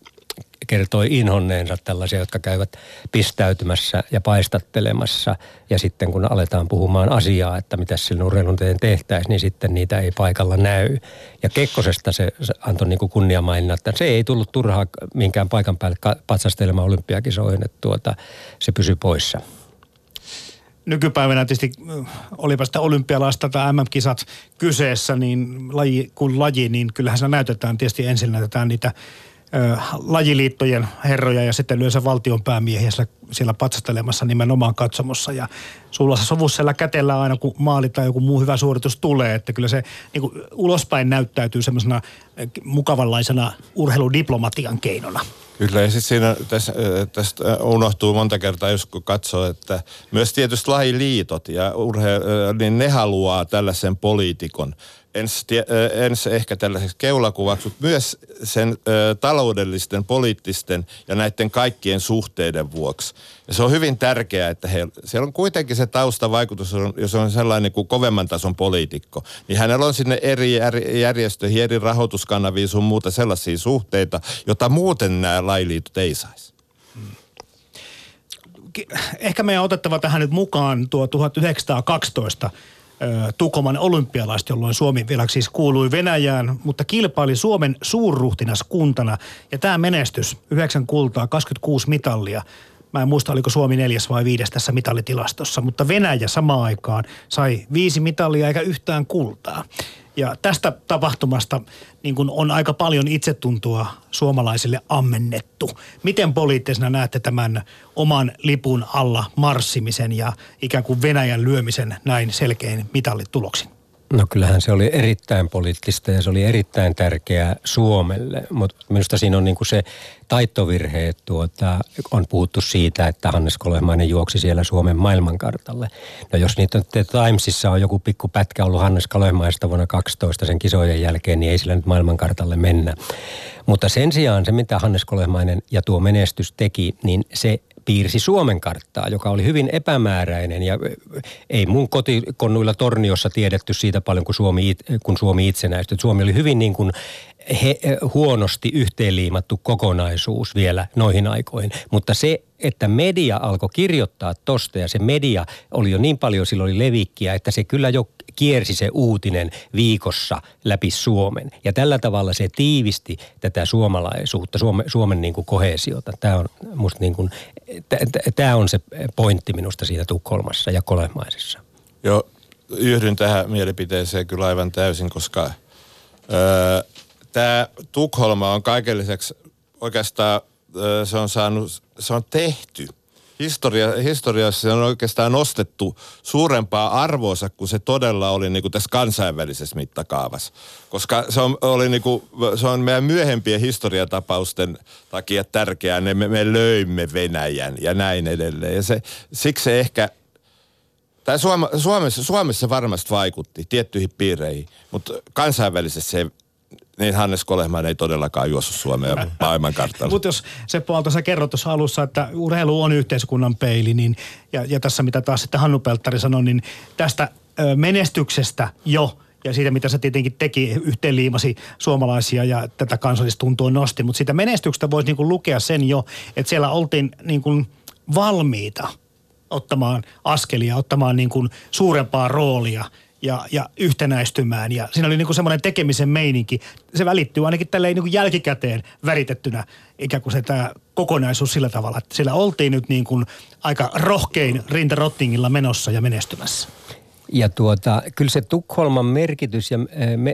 kertoi inhonneensa tällaisia, jotka käyvät pistäytymässä ja paistattelemassa. Ja sitten kun aletaan puhumaan asiaa, että mitä sillä urheilunteen tehtäisiin, niin sitten niitä ei paikalla näy. Ja Kekkosesta se, antoi niin kuin kunniamaininnan, että se ei tullut turhaa minkään paikan päälle patsastelemaan olympiakisoihin, että tuota, se pysyi poissa nykypäivänä tietysti olipa sitä olympialaista tai MM-kisat kyseessä, niin laji, kun laji, niin kyllähän se näytetään tietysti ensin näytetään niitä lajiliittojen herroja ja sitten yleensä valtion päämiehiä siellä, siellä patsastelemassa nimenomaan katsomossa. Ja sulla se sovussella kätellä aina, kun maali tai joku muu hyvä suoritus tulee. Että kyllä se niin kuin ulospäin näyttäytyy semmoisena mukavanlaisena urheiludiplomatian keinona. Kyllä, ja sitten siinä tästä, tästä unohtuu monta kertaa, jos kun katsoo, että myös tietysti lajiliitot ja urhe, niin ne haluaa tällaisen poliitikon, ens, ens ehkä tällaiseksi keulakuvaksi, mutta myös sen ö, taloudellisten, poliittisten ja näiden kaikkien suhteiden vuoksi. Ja se on hyvin tärkeää, että he, siellä on kuitenkin se taustavaikutus, jos on sellainen kuin kovemman tason poliitikko, niin hänellä on sinne eri järjestöihin, eri rahoituskanaviin sun muuta sellaisia suhteita, jota muuten nämä lailiitot ei saisi ehkä meidän on otettava tähän nyt mukaan tuo 1912 Tukoman olympialaiset, jolloin Suomi vielä siis kuului Venäjään, mutta kilpaili Suomen kuntana. Ja tämä menestys, 9 kultaa, 26 mitallia, Mä en muista, oliko Suomi neljäs vai viides tässä mitallitilastossa, mutta Venäjä samaan aikaan sai viisi mitallia eikä yhtään kultaa. Ja tästä tapahtumasta niin kun on aika paljon itsetuntoa suomalaisille ammennettu. Miten poliittisena näette tämän oman lipun alla marssimisen ja ikään kuin Venäjän lyömisen näin selkein mitallituloksin? No kyllähän se oli erittäin poliittista ja se oli erittäin tärkeää Suomelle, mutta minusta siinä on niin kuin se taittovirhe, että tuota, on puhuttu siitä, että Hannes Kolehmainen juoksi siellä Suomen maailmankartalle. No jos niitä The Timesissa on joku pikku pätkä ollut Hannes Kolehmaista vuonna 12 sen kisojen jälkeen, niin ei sillä nyt maailmankartalle mennä. Mutta sen sijaan se, mitä Hannes Kolehmainen ja tuo menestys teki, niin se piirsi Suomen karttaa, joka oli hyvin epämääräinen ja ei mun kotikonnuilla Torniossa tiedetty siitä paljon kuin Suomi, kun Suomi itsenäistyi. Suomi oli hyvin niin kuin he, huonosti yhteenliimattu kokonaisuus vielä noihin aikoihin. Mutta se, että media alkoi kirjoittaa tosta ja se media oli jo niin paljon silloin levikkiä, että se kyllä jo kiersi se uutinen viikossa läpi Suomen. Ja tällä tavalla se tiivisti tätä suomalaisuutta, Suomen, Suomen niin kuin kohesiota. Tämä on, musta niin kuin, tämä on se pointti minusta siinä Tukholmassa ja Kolemaisessa. Joo, yhdyn tähän mielipiteeseen kyllä aivan täysin, koska öö, tämä Tukholma on kaiken lisäksi oikeastaan öö, se on saanut, se on tehty – historia, historiassa on oikeastaan nostettu suurempaa arvoonsa kuin se todella oli niin kuin tässä kansainvälisessä mittakaavassa. Koska se on, oli niin kuin, se on meidän myöhempien historiatapausten takia tärkeää, me, me löimme Venäjän ja näin edelleen. Ja se, siksi se ehkä tai Suomessa, Suomessa varmasti vaikutti tiettyihin piireihin, mutta kansainvälisesti se niin Hannes Kolehman ei todellakaan juossut Suomea maailmankartalla. Mutta jos se puolta sä kerrot tuossa alussa, että urheilu on yhteiskunnan peili, niin, ja, ja tässä mitä taas sitten Hannu Pelttari sanoi, niin tästä ö, menestyksestä jo ja siitä, mitä se tietenkin teki, yhteenliimasi suomalaisia ja tätä kansallistuntua nosti. Mutta siitä menestyksestä voisi niinku lukea sen jo, että siellä oltiin niinku valmiita ottamaan askelia, ottamaan niinku suurempaa roolia – ja, ja yhtenäistymään. Ja siinä oli niin kuin semmoinen tekemisen meininki. Se välittyy ainakin tälleen niin kuin jälkikäteen väritettynä ikään kuin se tämä kokonaisuus sillä tavalla, että siellä oltiin nyt niin kuin aika rohkein rintarottingilla menossa ja menestymässä. Ja tuota, kyllä se Tukholman merkitys ja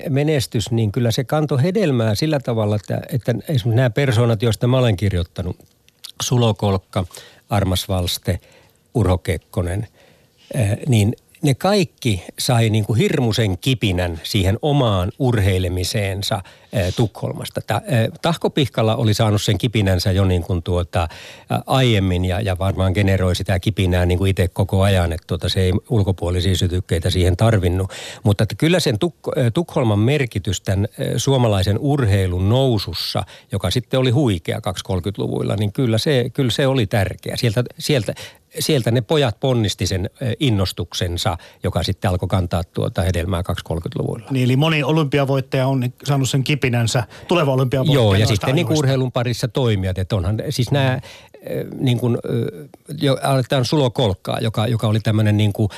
menestys, niin kyllä se kanto hedelmää sillä tavalla, että, että esimerkiksi nämä persoonat, joista mä olen kirjoittanut, Sulokolkka, Armas Valste, Urho Kekkonen, niin ne kaikki sai niin kuin hirmuisen kipinän siihen omaan urheilemiseensa Tukholmasta. Tahko Pihkala oli saanut sen kipinänsä jo niin kuin tuota, aiemmin ja, ja varmaan generoi sitä kipinää niin kuin itse koko ajan, että tuota, se ei ulkopuolisia sytykkeitä siihen tarvinnut. Mutta että kyllä sen Tuk- Tukholman merkitys tämän suomalaisen urheilun nousussa, joka sitten oli huikea 230-luvuilla, niin kyllä se, kyllä se oli tärkeä. Sieltä, sieltä sieltä ne pojat ponnisti sen innostuksensa, joka sitten alkoi kantaa tuota hedelmää 230-luvulla. Niin, eli moni olympiavoittaja on saanut sen kipinänsä, tuleva olympiavoittaja. Joo, ja sitten niin urheilun parissa toimijat, että onhan siis nämä niin kuin, jo aletaan Sulo Kolkkaa, joka, joka oli tämmöinen niin kuin,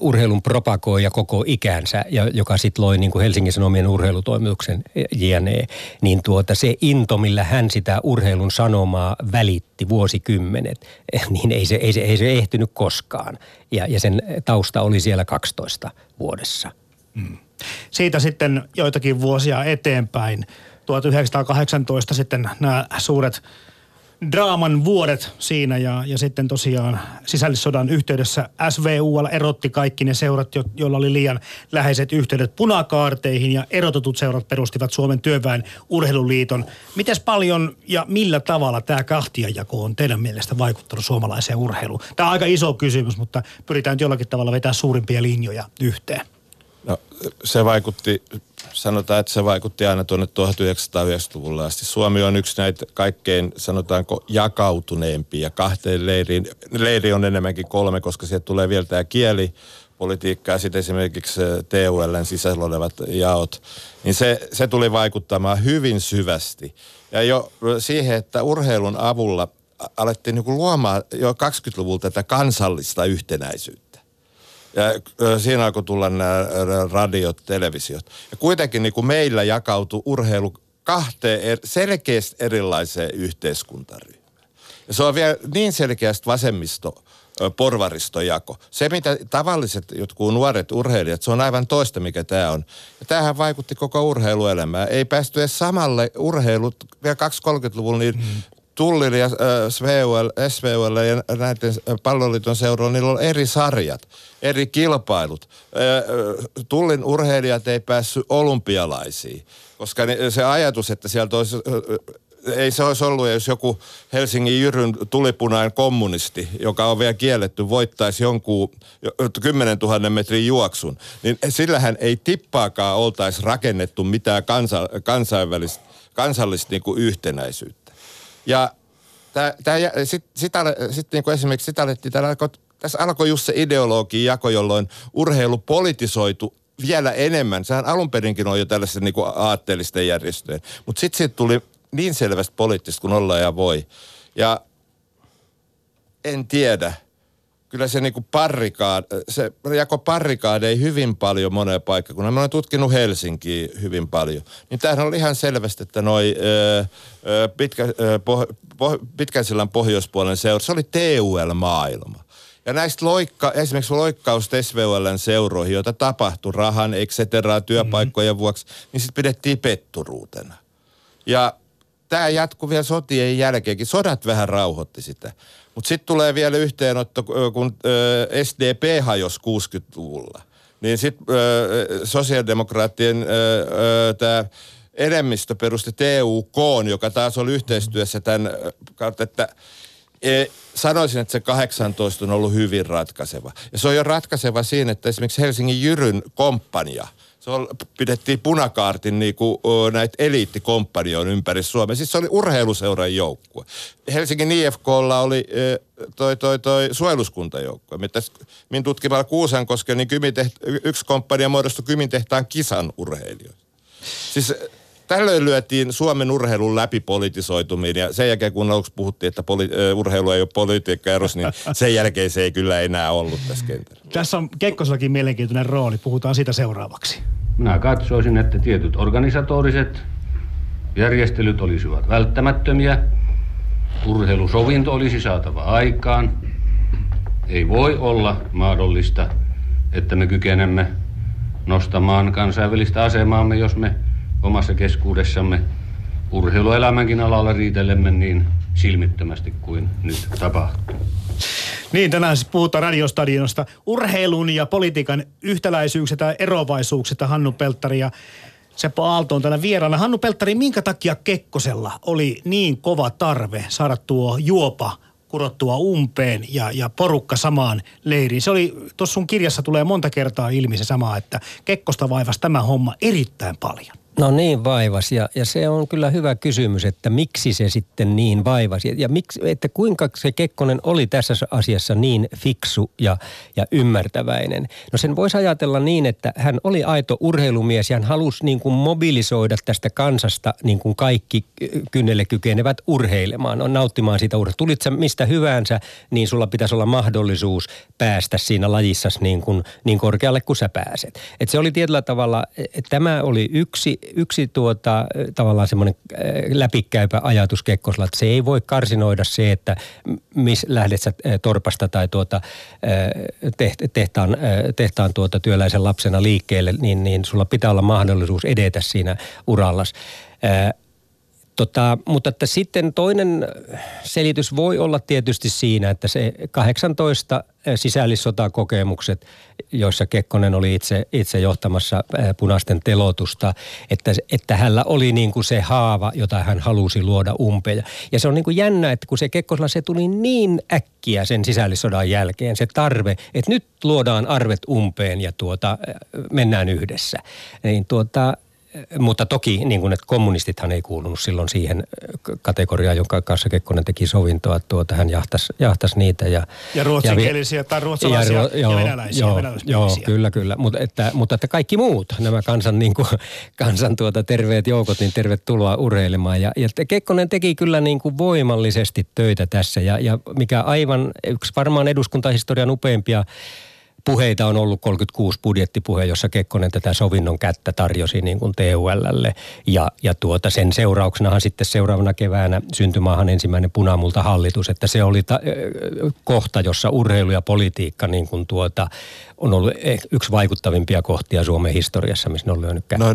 urheilun propagoija koko ikänsä ja joka sitten loi niin kuin Helsingin Sanomien urheilutoimituksen jne. Niin tuota, se into, millä hän sitä urheilun sanomaa välitti vuosikymmenet, niin ei se, ei se, ei se ehtynyt koskaan. Ja, ja sen tausta oli siellä 12 vuodessa. Hmm. Siitä sitten joitakin vuosia eteenpäin. 1918 sitten nämä suuret draaman vuodet siinä ja, ja sitten tosiaan sisällissodan yhteydessä SVUL erotti kaikki ne seurat, jo, joilla oli liian läheiset yhteydet punakaarteihin ja erotetut seurat perustivat Suomen työväen urheiluliiton. Miten paljon ja millä tavalla tämä kahtiajako on teidän mielestä vaikuttanut suomalaiseen urheiluun? Tämä on aika iso kysymys, mutta pyritään nyt jollakin tavalla vetää suurimpia linjoja yhteen. No, se vaikutti, sanotaan, että se vaikutti aina tuonne 1990-luvulle asti. Suomi on yksi näitä kaikkein, sanotaanko, jakautuneempia kahteen leiriin. Leiri on enemmänkin kolme, koska sieltä tulee vielä tämä kieli, politiikka ja sitten esimerkiksi TULn sisällä olevat jaot, niin se, se tuli vaikuttamaan hyvin syvästi. Ja jo siihen, että urheilun avulla alettiin niin luomaan jo 20-luvulta tätä kansallista yhtenäisyyttä. Ja siinä alkoi tulla nämä radiot, televisiot. Ja kuitenkin niin kuin meillä jakautui urheilu kahteen selkeästi erilaiseen yhteiskuntaryhmään. Ja se on vielä niin selkeästi vasemmisto porvaristojako. Se, mitä tavalliset jotkut nuoret urheilijat, se on aivan toista, mikä tämä on. Ja tämähän vaikutti koko urheiluelämään. Ei päästy edes samalle urheilut vielä 230-luvulla, niin mm. Tullilla ja äh, SVUL, SVUL ja näiden palloliiton seuroilla, niillä on eri sarjat, eri kilpailut. Tullin urheilijat ei päässyt olympialaisiin, koska se ajatus, että sieltä olisi ei se olisi ollut, jos joku Helsingin Jyryn tulipunainen kommunisti, joka on vielä kielletty, voittaisi jonkun 10 000 metrin juoksun, niin sillähän ei tippaakaan oltaisi rakennettu mitään kansa, kansainvälistä, kansallista niin kuin yhtenäisyyttä. Ja tää, tää, sit, sitä, sit niin esimerkiksi sitä alettiin, täällä alkoi, tässä alkoi just se ideologin jako, jolloin urheilu politisoitu vielä enemmän. Sehän alun perinkin on jo tällaisen niin aatteellisten järjestöjen. Mutta sitten siitä tuli niin selvästi poliittista kuin olla ja voi. Ja en tiedä. Kyllä se niinku parrikaad, se jako parrikaadeja hyvin paljon moneen paikkaan. Mä olen tutkinut Helsinkiä hyvin paljon. Niin tämähän oli ihan selvästi, että noi ö, pitkä, ö, poh, poh, pitkän sillan pohjoispuolen seura, se oli TUL-maailma. Ja näistä loikka, esimerkiksi loikkaus SVOLn seuroihin, joita tapahtui rahan, et cetera, työpaikkojen mm-hmm. vuoksi, niin sitten pidettiin petturuutena. Ja tämä jatkuu vielä sotien jälkeenkin. Sodat vähän rauhoitti sitä. Mutta sitten tulee vielä yhteenotto, kun SDP hajosi 60-luvulla. Niin sitten sosiaalidemokraattien tämä enemmistö perusti TUK, joka taas oli yhteistyössä tämän kautta, että e, sanoisin, että se 18 on ollut hyvin ratkaiseva. Ja se on jo ratkaiseva siinä, että esimerkiksi Helsingin Jyryn komppania – on, pidettiin punakaartin niinku, näitä eliittikomppanion ympäri Suomea. Siis se oli urheiluseuran joukkue. Helsingin IFKlla oli toi, toi, toi suojeluskuntajoukkue. Min tutkimalla Kuusankosken, niin yksi komppania muodostui Kymintehtaan kisan urheilijoita. Siis tällöin lyötiin Suomen urheilun läpi politisoituminen ja sen jälkeen kun aluksi puhuttiin, että poli- urheilu ei ole politiikka eros, niin sen jälkeen se ei kyllä enää ollut tässä kentällä. Tässä on Kekkosellakin mielenkiintoinen rooli, puhutaan siitä seuraavaksi. Minä katsoisin, että tietyt organisatoriset järjestelyt olisivat välttämättömiä, urheilusovinto olisi saatava aikaan. Ei voi olla mahdollista, että me kykenemme nostamaan kansainvälistä asemaamme, jos me omassa keskuudessamme urheiluelämänkin alalla riitelemme niin silmittömästi kuin nyt tapahtuu. Niin, tänään siis puhutaan radiostadionosta. Urheilun ja politiikan yhtäläisyyksistä ja erovaisuuksista Hannu Pelttari ja Seppo Aalto on täällä vieraana. Hannu Pelttari, minkä takia Kekkosella oli niin kova tarve saada tuo juopa kurottua umpeen ja, ja porukka samaan leiriin. Se oli, tuossa sun kirjassa tulee monta kertaa ilmi se sama, että Kekkosta vaivasi tämä homma erittäin paljon. No niin vaivas ja, ja se on kyllä hyvä kysymys, että miksi se sitten niin vaivasi ja miksi, että kuinka se Kekkonen oli tässä asiassa niin fiksu ja, ja ymmärtäväinen. No sen voisi ajatella niin, että hän oli aito urheilumies ja hän halusi niin kuin mobilisoida tästä kansasta niin kuin kaikki kynnelle kykenevät urheilemaan, on nauttimaan siitä urheilua. Tulit sä mistä hyvänsä, niin sulla pitäisi olla mahdollisuus päästä siinä lajissa niin, kuin, niin korkealle kuin sä pääset. Et se oli tietyllä tavalla, tämä oli yksi yksi tuota, tavallaan semmoinen äh, läpikäypä ajatus Kekkosella, että se ei voi karsinoida se, että missä lähdet sä äh, torpasta tai tuota, äh, tehtaan, tehtaan tuota työläisen lapsena liikkeelle, niin, niin sulla pitää olla mahdollisuus edetä siinä urallas. Tota, mutta että sitten toinen selitys voi olla tietysti siinä, että se 18 sisällissotakokemukset, joissa Kekkonen oli itse, itse johtamassa punaisten telotusta, että, että hänellä oli niin kuin se haava, jota hän halusi luoda umpeen. Ja se on niin kuin jännä, että kun se Kekkosella se tuli niin äkkiä sen sisällissodan jälkeen, se tarve, että nyt luodaan arvet umpeen ja tuota, mennään yhdessä. Niin tuota, mutta toki niin kuin, että kommunistithan ei kuulunut silloin siihen kategoriaan, jonka kanssa Kekkonen teki sovintoa. Tuota, hän jahtasi, jahtasi niitä. Ja, ja ruotsinkielisiä ja, tai ruotsalaisia ja, ja, ja venäläisiä. Joo, joo, kyllä, kyllä. Mutta että, mutta että kaikki muut, nämä kansan, niin kuin, kansan tuota, terveet joukot, niin tervetuloa urheilemaan. Ja, ja Kekkonen teki kyllä niin kuin voimallisesti töitä tässä. Ja, ja mikä aivan yksi varmaan eduskuntahistorian upeimpia puheita on ollut 36 budjettipuhe, jossa Kekkonen tätä sovinnon kättä tarjosi niin kuin TULlle. Ja, ja tuota, sen seurauksenahan sitten seuraavana keväänä syntymaahan ensimmäinen punamulta hallitus, että se oli ta- kohta, jossa urheilu ja politiikka niin kuin tuota, on ollut e, yksi vaikuttavimpia kohtia Suomen historiassa, missä ne on lyönyt kättä. No,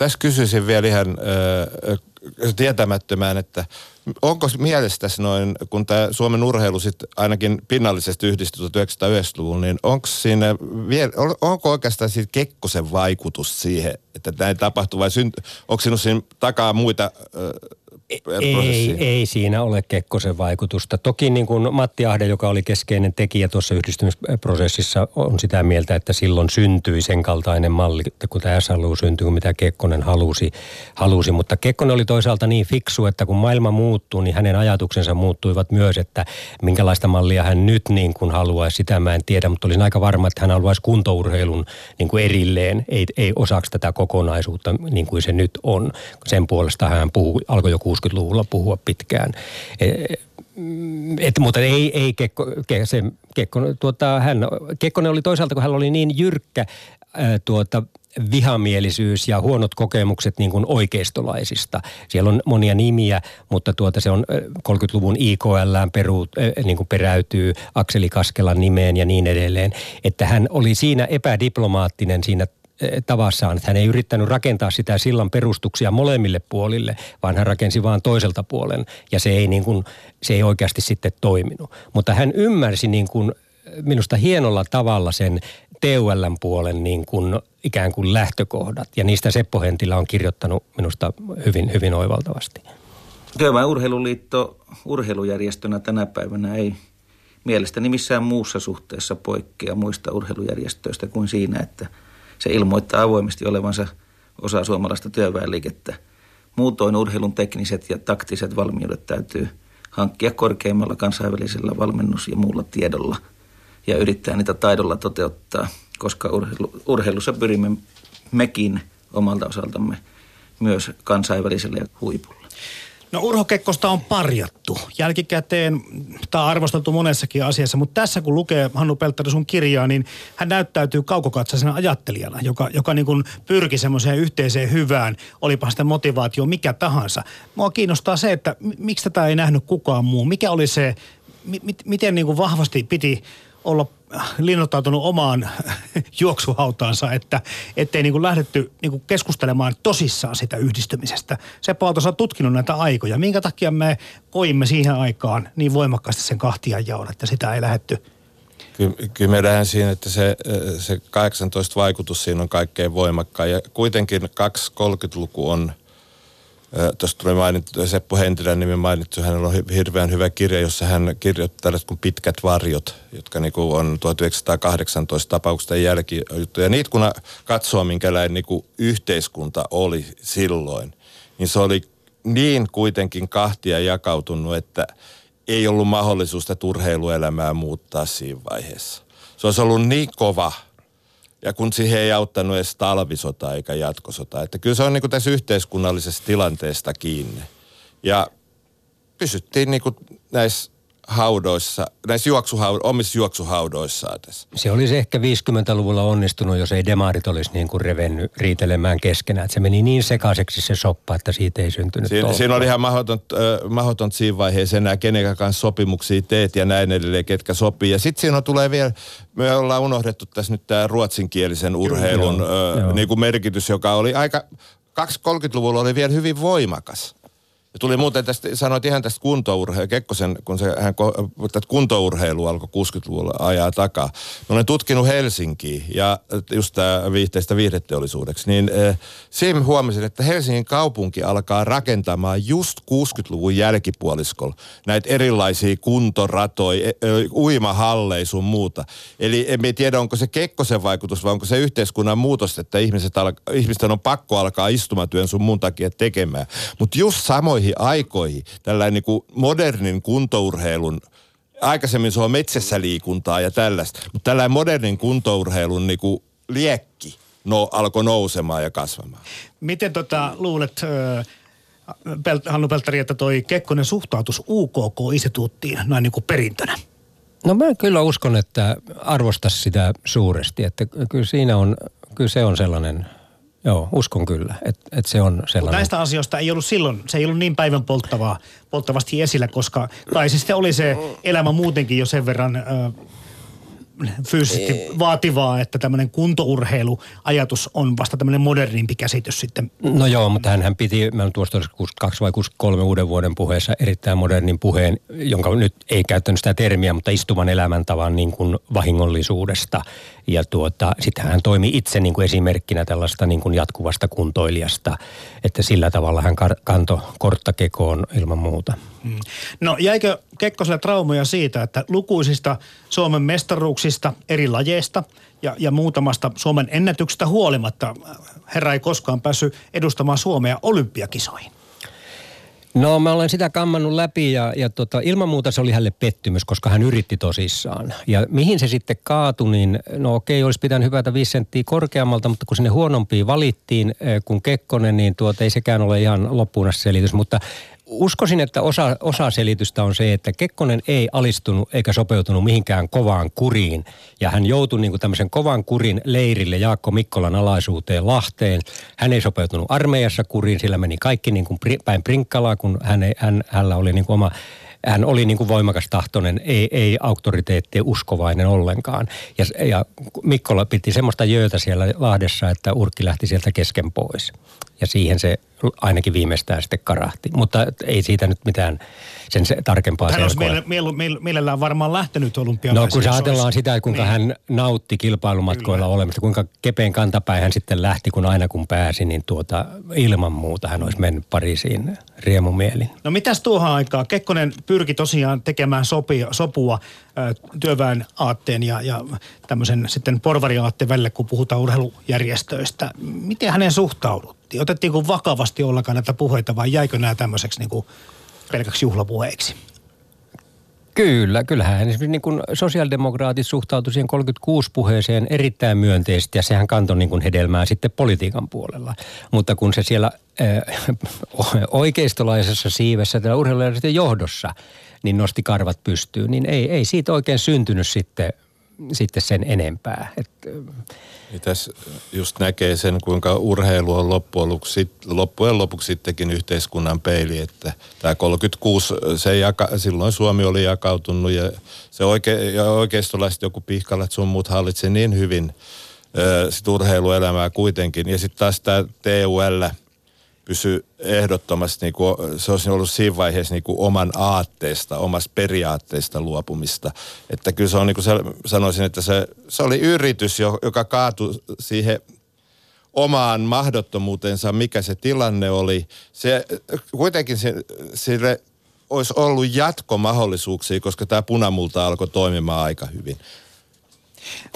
tässä kysyisin vielä ihan äh, tietämättömään, että onko mielestäsi noin, kun tämä Suomen urheilu sitten ainakin pinnallisesti yhdistyi 1990-luvulla, niin onko siinä, onko oikeastaan siitä Kekkosen vaikutus siihen, että näin tapahtuu vai synt, onko siinä takaa muita Ei, ei siinä ole Kekkosen vaikutusta. Toki niin kuin Matti Ahde, joka oli keskeinen tekijä tuossa yhdistymisprosessissa, on sitä mieltä, että silloin syntyi sen kaltainen malli, kun tämä SLU syntyi, kuin mitä Kekkonen halusi, halusi. Mutta Kekkonen oli toisaalta niin fiksu, että kun maailma muuttuu, niin hänen ajatuksensa muuttuivat myös, että minkälaista mallia hän nyt niin kuin haluaisi, sitä mä en tiedä. Mutta olisin aika varma, että hän haluaisi kuntourheilun niin kuin erilleen, ei, ei osaksi tätä kokonaisuutta niin kuin se nyt on. Sen puolesta hän puhuu, alkoi jo 60-luvulla puhua pitkään. E, et, mutta ei, ei Kekko, ke, se, Kekko, tuota, hän, Kekkonen oli toisaalta, kun hän oli niin jyrkkä tuota, vihamielisyys ja huonot kokemukset niin kuin oikeistolaisista. Siellä on monia nimiä, mutta tuota se on 30-luvun IKL peru, niin kuin peräytyy Akseli Kaskelan nimeen ja niin edelleen. Että hän oli siinä epädiplomaattinen siinä tavassaan. Että hän ei yrittänyt rakentaa sitä sillan perustuksia molemmille puolille, vaan hän rakensi vain toiselta puolen ja se ei, niin kuin, se ei oikeasti sitten toiminut. Mutta hän ymmärsi niin kuin minusta hienolla tavalla sen TULn puolen niin kuin ikään kuin lähtökohdat ja niistä Seppo Hentilä on kirjoittanut minusta hyvin, hyvin oivaltavasti. Työväen urheiluliitto urheilujärjestönä tänä päivänä ei mielestäni missään muussa suhteessa poikkea muista urheilujärjestöistä kuin siinä, että – se ilmoittaa avoimesti olevansa osa suomalaista työväenliikettä. Muutoin urheilun tekniset ja taktiset valmiudet täytyy hankkia korkeimmalla kansainvälisellä valmennus- ja muulla tiedolla ja yrittää niitä taidolla toteuttaa, koska urheilu, urheilussa pyrimme mekin omalta osaltamme myös kansainväliselle huipulle. No Urho Kekkosta on parjattu. Jälkikäteen tämä on arvosteltu monessakin asiassa, mutta tässä kun lukee Hannu Pelttari sun kirjaa, niin hän näyttäytyy kaukokatsaisena ajattelijana, joka, joka niin kuin pyrki semmoiseen yhteiseen hyvään, olipa sitä motivaatio mikä tahansa. Mua kiinnostaa se, että miksi tätä ei nähnyt kukaan muu. Mikä oli se, mi, miten niin kuin vahvasti piti olla linnoittautunut omaan juoksuhautaansa, että ettei niin kuin lähdetty niin kuin keskustelemaan tosissaan sitä yhdistymisestä. Se Aalto, on tutkinut näitä aikoja. Minkä takia me koimme siihen aikaan niin voimakkaasti sen kahtiajaon, että sitä ei lähetty Kyllä, kyllä me nähdään siinä, että se, se 18 vaikutus siinä on kaikkein voimakkain. Ja kuitenkin 230-luku on Tuossa tuli mainittu, Seppo Hentilän nimi mainittu, hänellä on hirveän hyvä kirja, jossa hän kirjoittaa tällaiset kuin pitkät varjot, jotka niinku on 1918 tapauksesta jälkijuttuja. Niitä kun katsoo, minkälainen niinku yhteiskunta oli silloin, niin se oli niin kuitenkin kahtia jakautunut, että ei ollut mahdollisuutta turheiluelämää muuttaa siinä vaiheessa. Se olisi ollut niin kova – ja kun siihen ei auttanut edes talvisota eikä jatkosota. Että kyllä se on niin kuin tässä yhteiskunnallisessa tilanteesta kiinni. Ja pysyttiin niin kuin näissä haudoissa, näissä juoksuhaud- omissa juoksuhaudoissaan tässä. Se olisi ehkä 50-luvulla onnistunut, jos ei demarit olisi niin kuin revennyt riitelemään keskenään. Että se meni niin sekaiseksi se soppa, että siitä ei syntynyt Siin, Siinä oli ihan mahdoton, äh, mahdoton siinä vaiheessa enää kenen kanssa sopimuksia teet ja näin edelleen, ketkä sopii. Ja sitten siinä tulee vielä, me ollaan unohdettu tässä nyt tämä ruotsinkielisen urheilun Kyllä, äh, Niin kuin merkitys, joka oli aika, 20-30-luvulla oli vielä hyvin voimakas. Ja tuli muuten tästä, sanoit ihan tästä kuntourheilu, Kekkosen, kun se, hän tätä kuntourheilu alkoi 60-luvulla ajaa takaa. Mä olen tutkinut Helsinkiä ja just tämä viihteistä viihdeteollisuudeksi, niin äh, siinä huomasin, että Helsingin kaupunki alkaa rakentamaan just 60-luvun jälkipuoliskolla näitä erilaisia kuntoratoja, e, uimahalleja sun muuta. Eli emme tiedä, onko se Kekkosen vaikutus vai onko se yhteiskunnan muutos, että ihmiset al- ihmisten on pakko alkaa istumatyön sun muun takia tekemään. Mutta just samoin samoihin aikoihin tällainen niin kuin modernin kuntourheilun aikaisemmin se on metsässä liikuntaa ja tällaista, mutta tällainen modernin kuntourheilun niin kuin liekki no, alkoi nousemaan ja kasvamaan. Miten tota, luulet, Hannu Pelttari, että toi Kekkonen suhtautus UKK-instituuttiin näin niin kuin perintönä? No mä kyllä uskon, että arvostas sitä suuresti, että kyllä siinä on, kyllä se on sellainen – Joo, uskon kyllä, että et se on sellainen. näistä asioista ei ollut silloin, se ei ollut niin päivän polttavaa, polttavasti esillä, koska kai se sitten oli se elämä muutenkin jo sen verran ö, fyysisesti vaativaa, että tämmöinen kuntourheiluajatus on vasta tämmöinen modernimpi käsitys sitten. No joo, mutta hän, hän piti, mä tuosta 62 vai 63 uuden vuoden puheessa erittäin modernin puheen, jonka nyt ei käyttänyt sitä termiä, mutta istuvan elämäntavan niin kuin vahingollisuudesta. Ja tuota, sitten hän toimi itse niin kuin esimerkkinä tällaista niin kuin jatkuvasta kuntoilijasta, että sillä tavalla hän kantoi kortta kekoon ilman muuta. Hmm. No jäikö Kekkoselle traumoja siitä, että lukuisista Suomen mestaruuksista eri lajeista ja, ja muutamasta Suomen ennätyksestä huolimatta herra ei koskaan päässyt edustamaan Suomea olympiakisoihin? No mä olen sitä kammannut läpi ja, ja tota, ilman muuta se oli hänelle pettymys, koska hän yritti tosissaan. Ja mihin se sitten kaatui, niin no okei, olisi pitänyt hypätä viisi senttiä korkeammalta, mutta kun sinne huonompiin valittiin eh, kuin Kekkonen, niin tuota, ei sekään ole ihan loppuun selitys. Mutta uskoisin, että osa, osa selitystä on se, että Kekkonen ei alistunut eikä sopeutunut mihinkään kovaan kuriin. Ja hän joutui niin kuin tämmöisen kovan kurin leirille Jaakko Mikkolan alaisuuteen Lahteen. Hän ei sopeutunut armeijassa kuriin, sillä meni kaikki niin kuin päin prinkkalaa, kun hän, hän, hänellä oli niin kuin oma hän oli niin kuin voimakas tahtoinen, ei, ei auktoriteetti uskovainen ollenkaan. Ja, ja Mikkola piti semmoista jöötä siellä Lahdessa, että Urkki lähti sieltä kesken pois. Ja siihen se ainakin viimeistään sitten karahti. Mutta ei siitä nyt mitään sen se tarkempaa Hän olisi meille, meille, mielellään varmaan lähtenyt olympialaisiin. No kun se ajatellaan olisi... sitä, kuinka niin. hän nautti kilpailumatkoilla Kyllä. olemista, kuinka kepein kantapäin hän sitten lähti, kun aina kun pääsi, niin tuota, ilman muuta hän olisi mennyt Pariisiin riemumielin. No mitäs tuohon aikaan? Kekkonen pyrki tosiaan tekemään sopia, sopua työväen aatteen ja, ja tämmöisen sitten porvariaatteen välille, kun puhutaan urheilujärjestöistä. Miten hänen suhtauduttiin? Otettiinko vakavasti ollenkaan näitä puheita vai jäikö nämä tämmöiseksi niin kuin pelkäksi juhlapuheeksi? Kyllä, kyllähän esimerkiksi niin kuin sosiaalidemokraatit suhtautui siihen 36 puheeseen erittäin myönteisesti ja sehän kantoi niin kuin hedelmää sitten politiikan puolella. Mutta kun se siellä äh, oikeistolaisessa siivessä tällä urheilujärjestön johdossa niin nosti karvat pystyyn, niin ei, ei siitä oikein syntynyt sitten, sitten sen enempää. Et, tässä just näkee sen, kuinka urheilu on loppujen lopuksi, loppujen lopuksi sittenkin yhteiskunnan peili, että tämä 36, se jaka, silloin Suomi oli jakautunut ja se oike, ja oikeistolaiset joku pihkalat sun muut hallitsi niin hyvin sit urheiluelämää kuitenkin. Ja sitten taas tämä TUL, pysy ehdottomasti, niin kuin, se olisi ollut siinä vaiheessa niin kuin oman aatteesta, omasta periaatteesta luopumista. Että kyllä se on niin kuin sanoisin, että se, se oli yritys, joka kaatui siihen omaan mahdottomuutensa, mikä se tilanne oli. Se, kuitenkin se, sille olisi ollut jatkomahdollisuuksia, koska tämä punamulta alkoi toimimaan aika hyvin.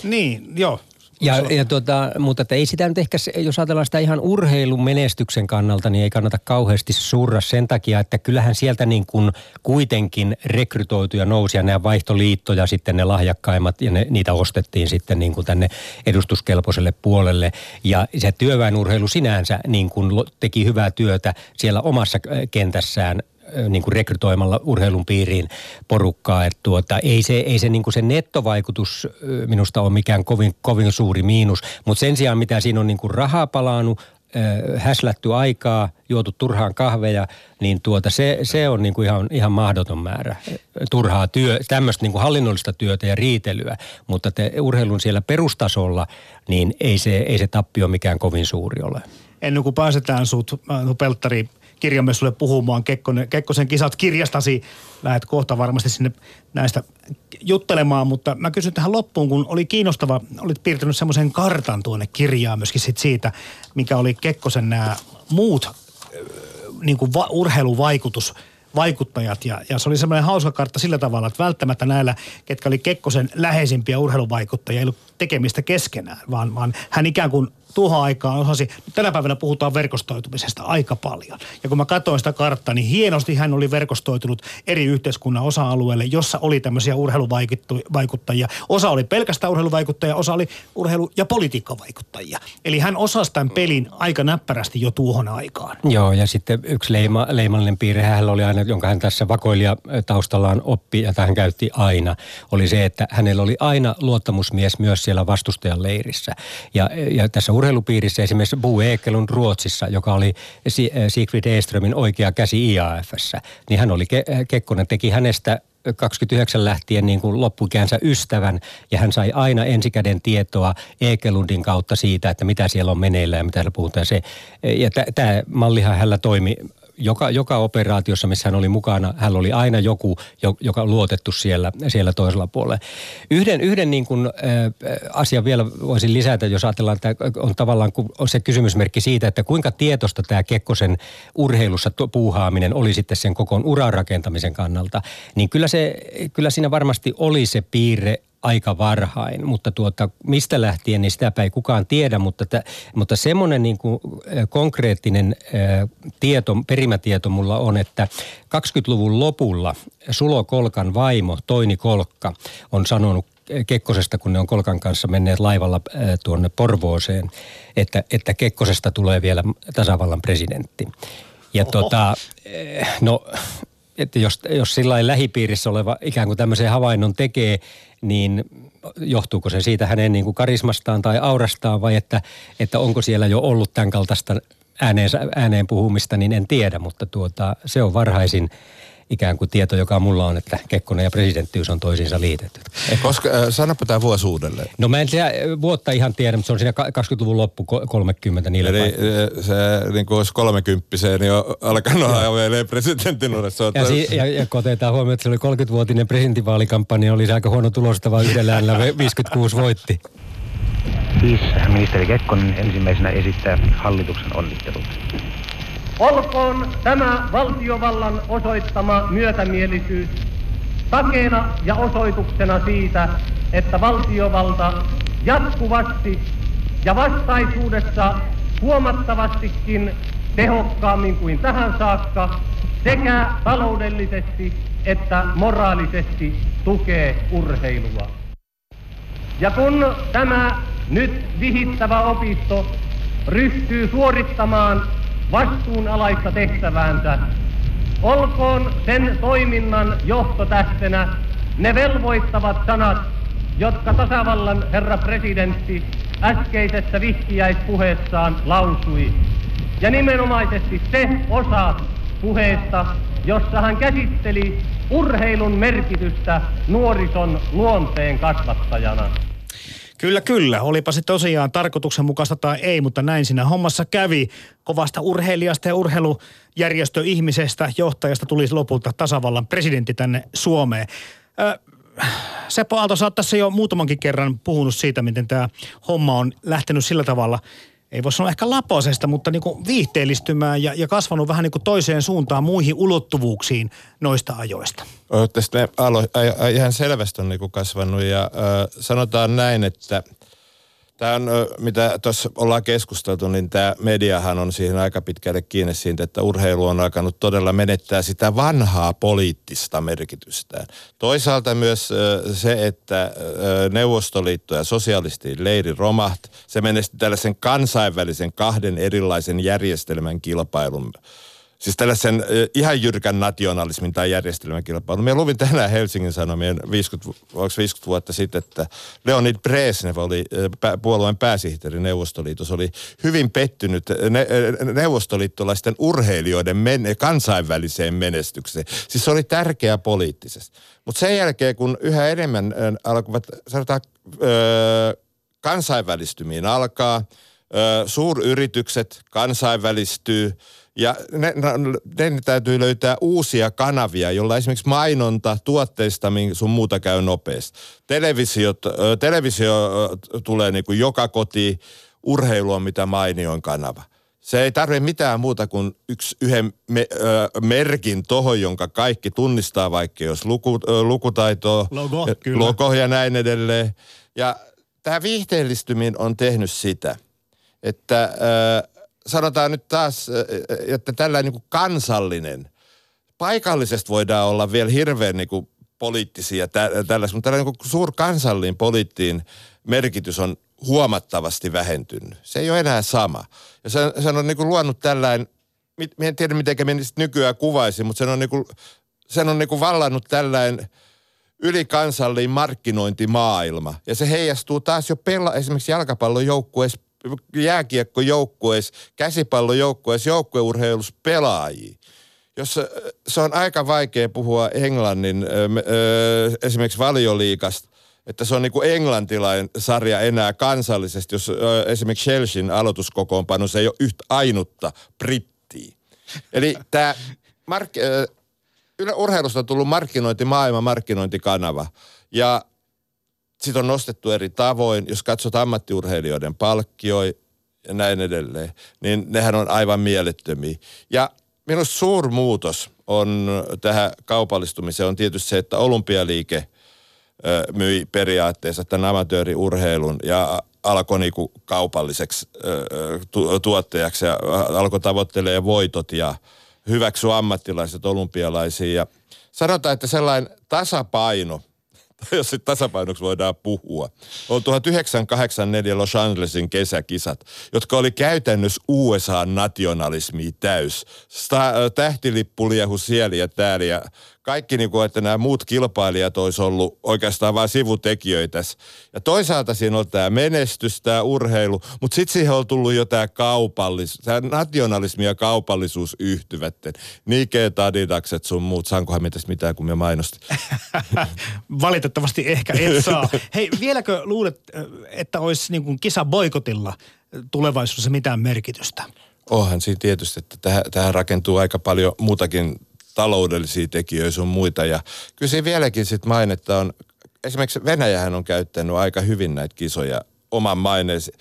Niin, joo. Ja, ja tuota, mutta että ei sitä nyt ehkä, jos ajatellaan sitä ihan urheilun menestyksen kannalta, niin ei kannata kauheasti surra sen takia, että kyllähän sieltä niin kuin kuitenkin rekrytoituja nousi ja nämä vaihtoliittoja sitten ne lahjakkaimmat ja ne, niitä ostettiin sitten niin kuin tänne edustuskelpoiselle puolelle. Ja se työväenurheilu sinänsä niin kuin teki hyvää työtä siellä omassa kentässään niin kuin rekrytoimalla urheilun piiriin porukkaa. Että tuota, ei se, ei se, niin kuin se nettovaikutus minusta ole mikään kovin, kovin suuri miinus, mutta sen sijaan mitä siinä on niin kuin rahaa palannut, häslätty aikaa, juotu turhaan kahveja, niin tuota, se, se on niin kuin ihan, ihan mahdoton määrä turhaa työ, tämmöistä niin kuin hallinnollista työtä ja riitelyä. Mutta te urheilun siellä perustasolla, niin ei se, ei se tappio mikään kovin suuri ole. Ennen kuin pääsetään sut, Pelttari, kirjamessulle puhumaan Kekkonen, Kekkosen kisat kirjastasi. Lähet kohta varmasti sinne näistä juttelemaan, mutta mä kysyn tähän loppuun, kun oli kiinnostava, olit piirtänyt semmoisen kartan tuonne kirjaan myöskin sit siitä, mikä oli Kekkosen nämä muut niin kuin va- urheiluvaikutus vaikuttajat. Ja, ja se oli semmoinen hauska kartta sillä tavalla, että välttämättä näillä, ketkä oli Kekkosen läheisimpiä urheiluvaikuttajia, ei ollut tekemistä keskenään, vaan, vaan hän ikään kuin tuohon aikaan osasi, tänä päivänä puhutaan verkostoitumisesta aika paljon. Ja kun mä katsoin sitä karttaa, niin hienosti hän oli verkostoitunut eri yhteiskunnan osa-alueelle, jossa oli tämmöisiä urheiluvaikuttajia. Osa oli pelkästään urheiluvaikuttajia, osa oli urheilu- ja politiikkavaikuttajia. Eli hän osasi tämän pelin aika näppärästi jo tuohon aikaan. Joo, ja sitten yksi leima, leimallinen piirre hänellä oli aina, jonka hän tässä vakoilija taustallaan oppi, ja hän käytti aina, oli se, että hänellä oli aina luottamusmies myös siellä vastustajan leirissä. Ja, ja tässä urheilupiirissä esimerkiksi Bo Ekelund Ruotsissa, joka oli Siegfried Eströmin oikea käsi IAFssä, niin hän oli, Kekkonen teki hänestä 29 lähtien niin kuin loppuikäänsä ystävän ja hän sai aina ensikäden tietoa Ekelundin kautta siitä, että mitä siellä on meneillä ja mitä siellä puhutaan. Se, ja tämä mallihan hänellä toimi joka, joka operaatiossa, missä hän oli mukana, hän oli aina joku, joka luotettu siellä, siellä toisella puolella. Yhden, yhden niin kuin, äh, asian vielä voisin lisätä, jos ajatellaan, että on tavallaan on se kysymysmerkki siitä, että kuinka tietosta tämä Kekkosen urheilussa puuhaaminen oli sitten sen koko uran rakentamisen kannalta, niin kyllä, se, kyllä siinä varmasti oli se piirre aika varhain, mutta tuota, mistä lähtien, niin sitäpä ei kukaan tiedä, mutta, t- mutta semmoinen niin kuin konkreettinen ä, tieto, perimätieto mulla on, että 20-luvun lopulla Sulo Kolkan vaimo Toini Kolkka on sanonut Kekkosesta, kun ne on Kolkan kanssa menneet laivalla tuonne Porvooseen, että, että Kekkosesta tulee vielä tasavallan presidentti. Ja tota, no että jos, jos sillä lähipiirissä oleva ikään kuin tämmöisen havainnon tekee, niin johtuuko se siitä hänen niin kuin karismastaan tai aurastaan vai että, että onko siellä jo ollut tämän kaltaista ääneen, ääneen puhumista, niin en tiedä, mutta tuota, se on varhaisin ikään kuin tieto, joka mulla on, että Kekkonen ja presidenttiys on toisiinsa liitetty. Koska, äh, sanoppa tämä vuosi uudelleen. No mä en sitä vuotta ihan tiedä, mutta se on siinä 20-luvun loppu 30 niillä Eli paikoilla. se niin kuin olisi 30 niin on alkanut ajaveilee presidentin uudessa. Ja, si- ja, ja kun otetaan huomioon, että se oli 30-vuotinen presidentinvaalikampanja, oli se aika huono tulosta, vaan yhdellä äänellä 56 voitti. Siis ministeri Kekkonen ensimmäisenä esittää hallituksen onnittelut. Olkoon tämä valtiovallan osoittama myötämielisyys takeena ja osoituksena siitä, että valtiovalta jatkuvasti ja vastaisuudessa huomattavastikin tehokkaammin kuin tähän saakka sekä taloudellisesti että moraalisesti tukee urheilua. Ja kun tämä nyt vihittävä opisto ryhtyy suorittamaan vastuunalaista tehtäväänsä. Olkoon sen toiminnan johtotähtenä ne velvoittavat sanat, jotka tasavallan herra presidentti äskeisessä vihkiäispuheessaan lausui. Ja nimenomaisesti se osa puheesta, jossa hän käsitteli urheilun merkitystä nuorison luonteen kasvattajana. Kyllä, kyllä. Olipa se tosiaan tarkoituksenmukaista tai ei, mutta näin siinä hommassa kävi. Kovasta urheilijasta ja urheilujärjestöihmisestä, johtajasta tuli lopulta tasavallan presidentti tänne Suomeen. Ö, Seppo Aalto, sä oot tässä jo muutamankin kerran puhunut siitä, miten tämä homma on lähtenyt sillä tavalla – ei voi sanoa ehkä laposesta, mutta niin kuin viihteellistymään ja, ja kasvanut vähän niin kuin toiseen suuntaan muihin ulottuvuuksiin noista ajoista. Tästä alo, ihan selvästi on niin kuin kasvanut ja äh, sanotaan näin, että – Tämä on, mitä tuossa ollaan keskusteltu, niin tämä mediahan on siihen aika pitkälle kiinni siitä, että urheilu on alkanut todella menettää sitä vanhaa poliittista merkitystään. Toisaalta myös se, että Neuvostoliitto ja sosialistin leiri romahti, se menesti tällaisen kansainvälisen kahden erilaisen järjestelmän kilpailun Siis tällaisen ihan jyrkän nationalismin tai järjestelmän kilpailun. Minä luvin tänään Helsingin Sanomien 50, 50 vuotta sitten, että Leonid Brezhnev oli puolueen pääsihteeri Neuvostoliitossa, oli hyvin pettynyt ne, neuvostoliittolaisten urheilijoiden men, kansainväliseen menestykseen. Siis se oli tärkeä poliittisesti. Mutta sen jälkeen, kun yhä enemmän alkuvat, sanotaan, kansainvälistymiin alkaa, suuryritykset kansainvälistyy, ja ne, ne, ne täytyy löytää uusia kanavia, joilla esimerkiksi mainonta tuotteista sun muuta käy nopeasti. Televisiot, televisio tulee niin kuin joka koti, urheilu on mitä mainioin kanava. Se ei tarvitse mitään muuta kuin yksi, yhden me, ö, merkin tohon, jonka kaikki tunnistaa, vaikka jos luku, ö, lukutaito, logo, ja, logo ja näin edelleen. Ja tämä viihteellistyminen on tehnyt sitä, että... Ö, sanotaan nyt taas, että tällainen niin kuin kansallinen, paikallisesti voidaan olla vielä hirveän niin kuin poliittisia tällaisia, mutta tällainen niin suurkansallinen poliittiin merkitys on huomattavasti vähentynyt. Se ei ole enää sama. Ja se, se on niin kuin luonut tällainen, en tiedä miten minä nykyään kuvaisin, mutta sen on, niin kuin, sen on niin kuin vallannut tällainen ylikansallinen markkinointimaailma. Ja se heijastuu taas jo pela, esimerkiksi jalkapallojoukkueessa jääkiekkojoukkueessa, käsipallojoukkueessa, joukkueurheilussa pelaajia, jos se on aika vaikea puhua Englannin esimerkiksi valioliikasta, että se on niin kuin englantilainen sarja enää kansallisesti, jos esimerkiksi Chelsean aloituskokoonpano, se ei ole yhtä ainutta brittiä. Eli tämä mark- urheilusta on tullut markkinointi, maailman markkinointikanava. Ja sitä on nostettu eri tavoin. Jos katsot ammattiurheilijoiden palkkioi ja näin edelleen, niin nehän on aivan mielettömiä. Ja minusta suur muutos on tähän kaupallistumiseen on tietysti se, että olympialiike myi periaatteessa tämän amatööriurheilun ja alkoi niinku kaupalliseksi tu- tuottajaksi ja alkoi tavoittelee voitot ja hyväksyä ammattilaiset olympialaisiin. Ja sanotaan, että sellainen tasapaino – jos sitten tasapainoksi voidaan puhua, on 1984 Los Angelesin kesäkisat, jotka oli käytännössä USA-nationalismi täys. Sta- tähtilippu liehu siellä ja täällä ja kaikki, niin kuin, että nämä muut kilpailijat olisi ollut oikeastaan vain sivutekijöitä. Ja toisaalta siinä on tämä menestys, tämä urheilu, mutta sitten siihen on tullut jo tämä kaupallisuus, tämä nationalismi ja kaupallisuus yhtyvät. Nike, Adidakset sun muut, saankohan mitäs mitään, kun me mainostin? Valitettavasti ehkä et saa. Hei, vieläkö luulet, että olisi niin kuin kisa boikotilla tulevaisuudessa mitään merkitystä? Onhan siinä tietysti, että tähän, tähän rakentuu aika paljon muutakin taloudellisia tekijöitä sun muita. Ja kyllä vieläkin sit mainetta on, esimerkiksi Venäjähän on käyttänyt aika hyvin näitä kisoja oman maineesi.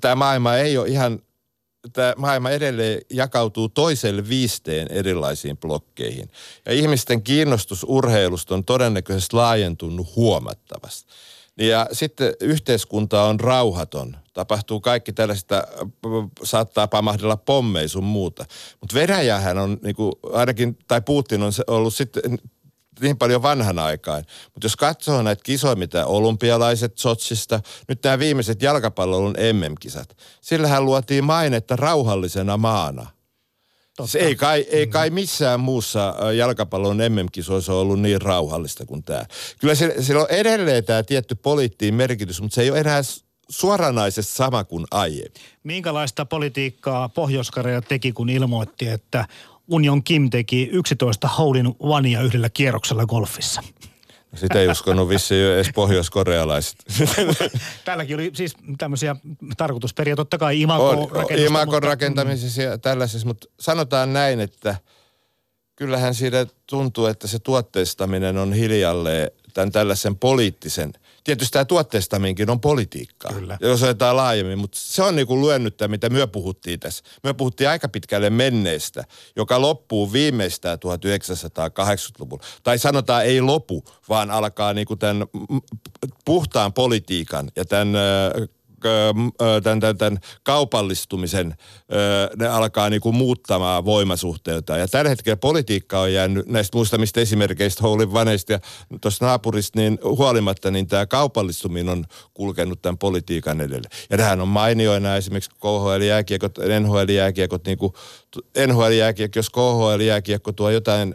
Tämä maailma ei ole ihan, tämä maailma edelleen jakautuu toiselle viisteen erilaisiin blokkeihin. Ja ihmisten kiinnostus urheilusta on todennäköisesti laajentunut huomattavasti. Ja sitten yhteiskunta on rauhaton. Tapahtuu kaikki tällaista, saattaa pamahdella pommeja sun muuta. Mutta Venäjähän on niinku, ainakin, tai Putin on ollut sitten niin paljon vanhan aikaan. Mutta jos katsoo näitä kisoja, mitä olympialaiset Sotsista, nyt nämä viimeiset jalkapallon MM-kisat, sillähän luotiin mainetta rauhallisena maana – Totta. Se ei kai, ei mm. kai missään muussa jalkapallon MM-kisoissa ollut niin rauhallista kuin tämä. Kyllä sillä on edelleen tämä tietty poliittiin merkitys, mutta se ei ole enää suoranaisesti sama kuin aiemmin. Minkälaista politiikkaa pohjois teki, kun ilmoitti, että Union Kim teki 11 holdin vania yhdellä kierroksella golfissa? Sitä ei uskonut vissiin edes pohjois-korealaiset. Täälläkin oli siis tämmöisiä tarkoitusperiä, totta kai imakon rakentamisessa. Imakon rakentamisessa ja tällaisessa, mutta sanotaan näin, että kyllähän siitä tuntuu, että se tuotteistaminen on hiljalleen tämän tällaisen poliittisen – tietysti tämä tuotteistaminkin on politiikkaa, Kyllä. jos otetaan laajemmin, mutta se on niinku lyönnyttä, mitä myö puhuttiin tässä. Me puhuttiin aika pitkälle menneestä, joka loppuu viimeistään 1980-luvulla. Tai sanotaan ei lopu, vaan alkaa niinku tämän puhtaan politiikan ja tämän tämän, tämän, tämän kaupallistumisen, ne alkaa niin kuin muuttamaan voimasuhteita. Ja tällä hetkellä politiikka on jäänyt näistä muistamista esimerkkeistä, Houlin vaneista ja tuossa naapurista, niin huolimatta, niin tämä kaupallistuminen on kulkenut tämän politiikan edelle. Ja tähän on mainioina esimerkiksi KHL-jääkiekot, NHL-jääkiekot, niin kuin NHL-jääkiekko, jos KHL-jääkiekko tuo jotain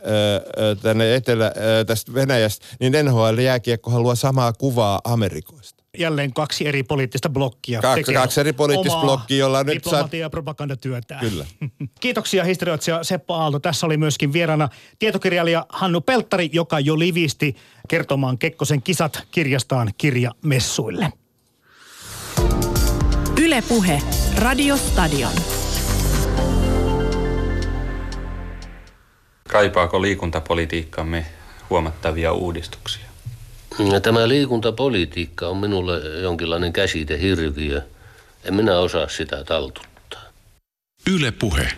tänne etelä, tästä Venäjästä, niin NHL-jääkiekko haluaa samaa kuvaa Amerikoista jälleen kaksi eri poliittista blokkia. Kaksi, kaksi eri poliittista blokkia, jolla nyt diplomatia ja propagandatyötä. Kyllä. Kiitoksia historioitsija Seppo Aalto. Tässä oli myöskin vieraana tietokirjailija Hannu Pelttari, joka jo livisti kertomaan Kekkosen kisat kirjastaan kirjamessuille. Ylepuhe Radio Stadion. Kaipaako liikuntapolitiikkamme huomattavia uudistuksia? Tämä liikuntapolitiikka on minulle jonkinlainen käsite hirviö. En minä osaa sitä taltuttaa. Yle puhe.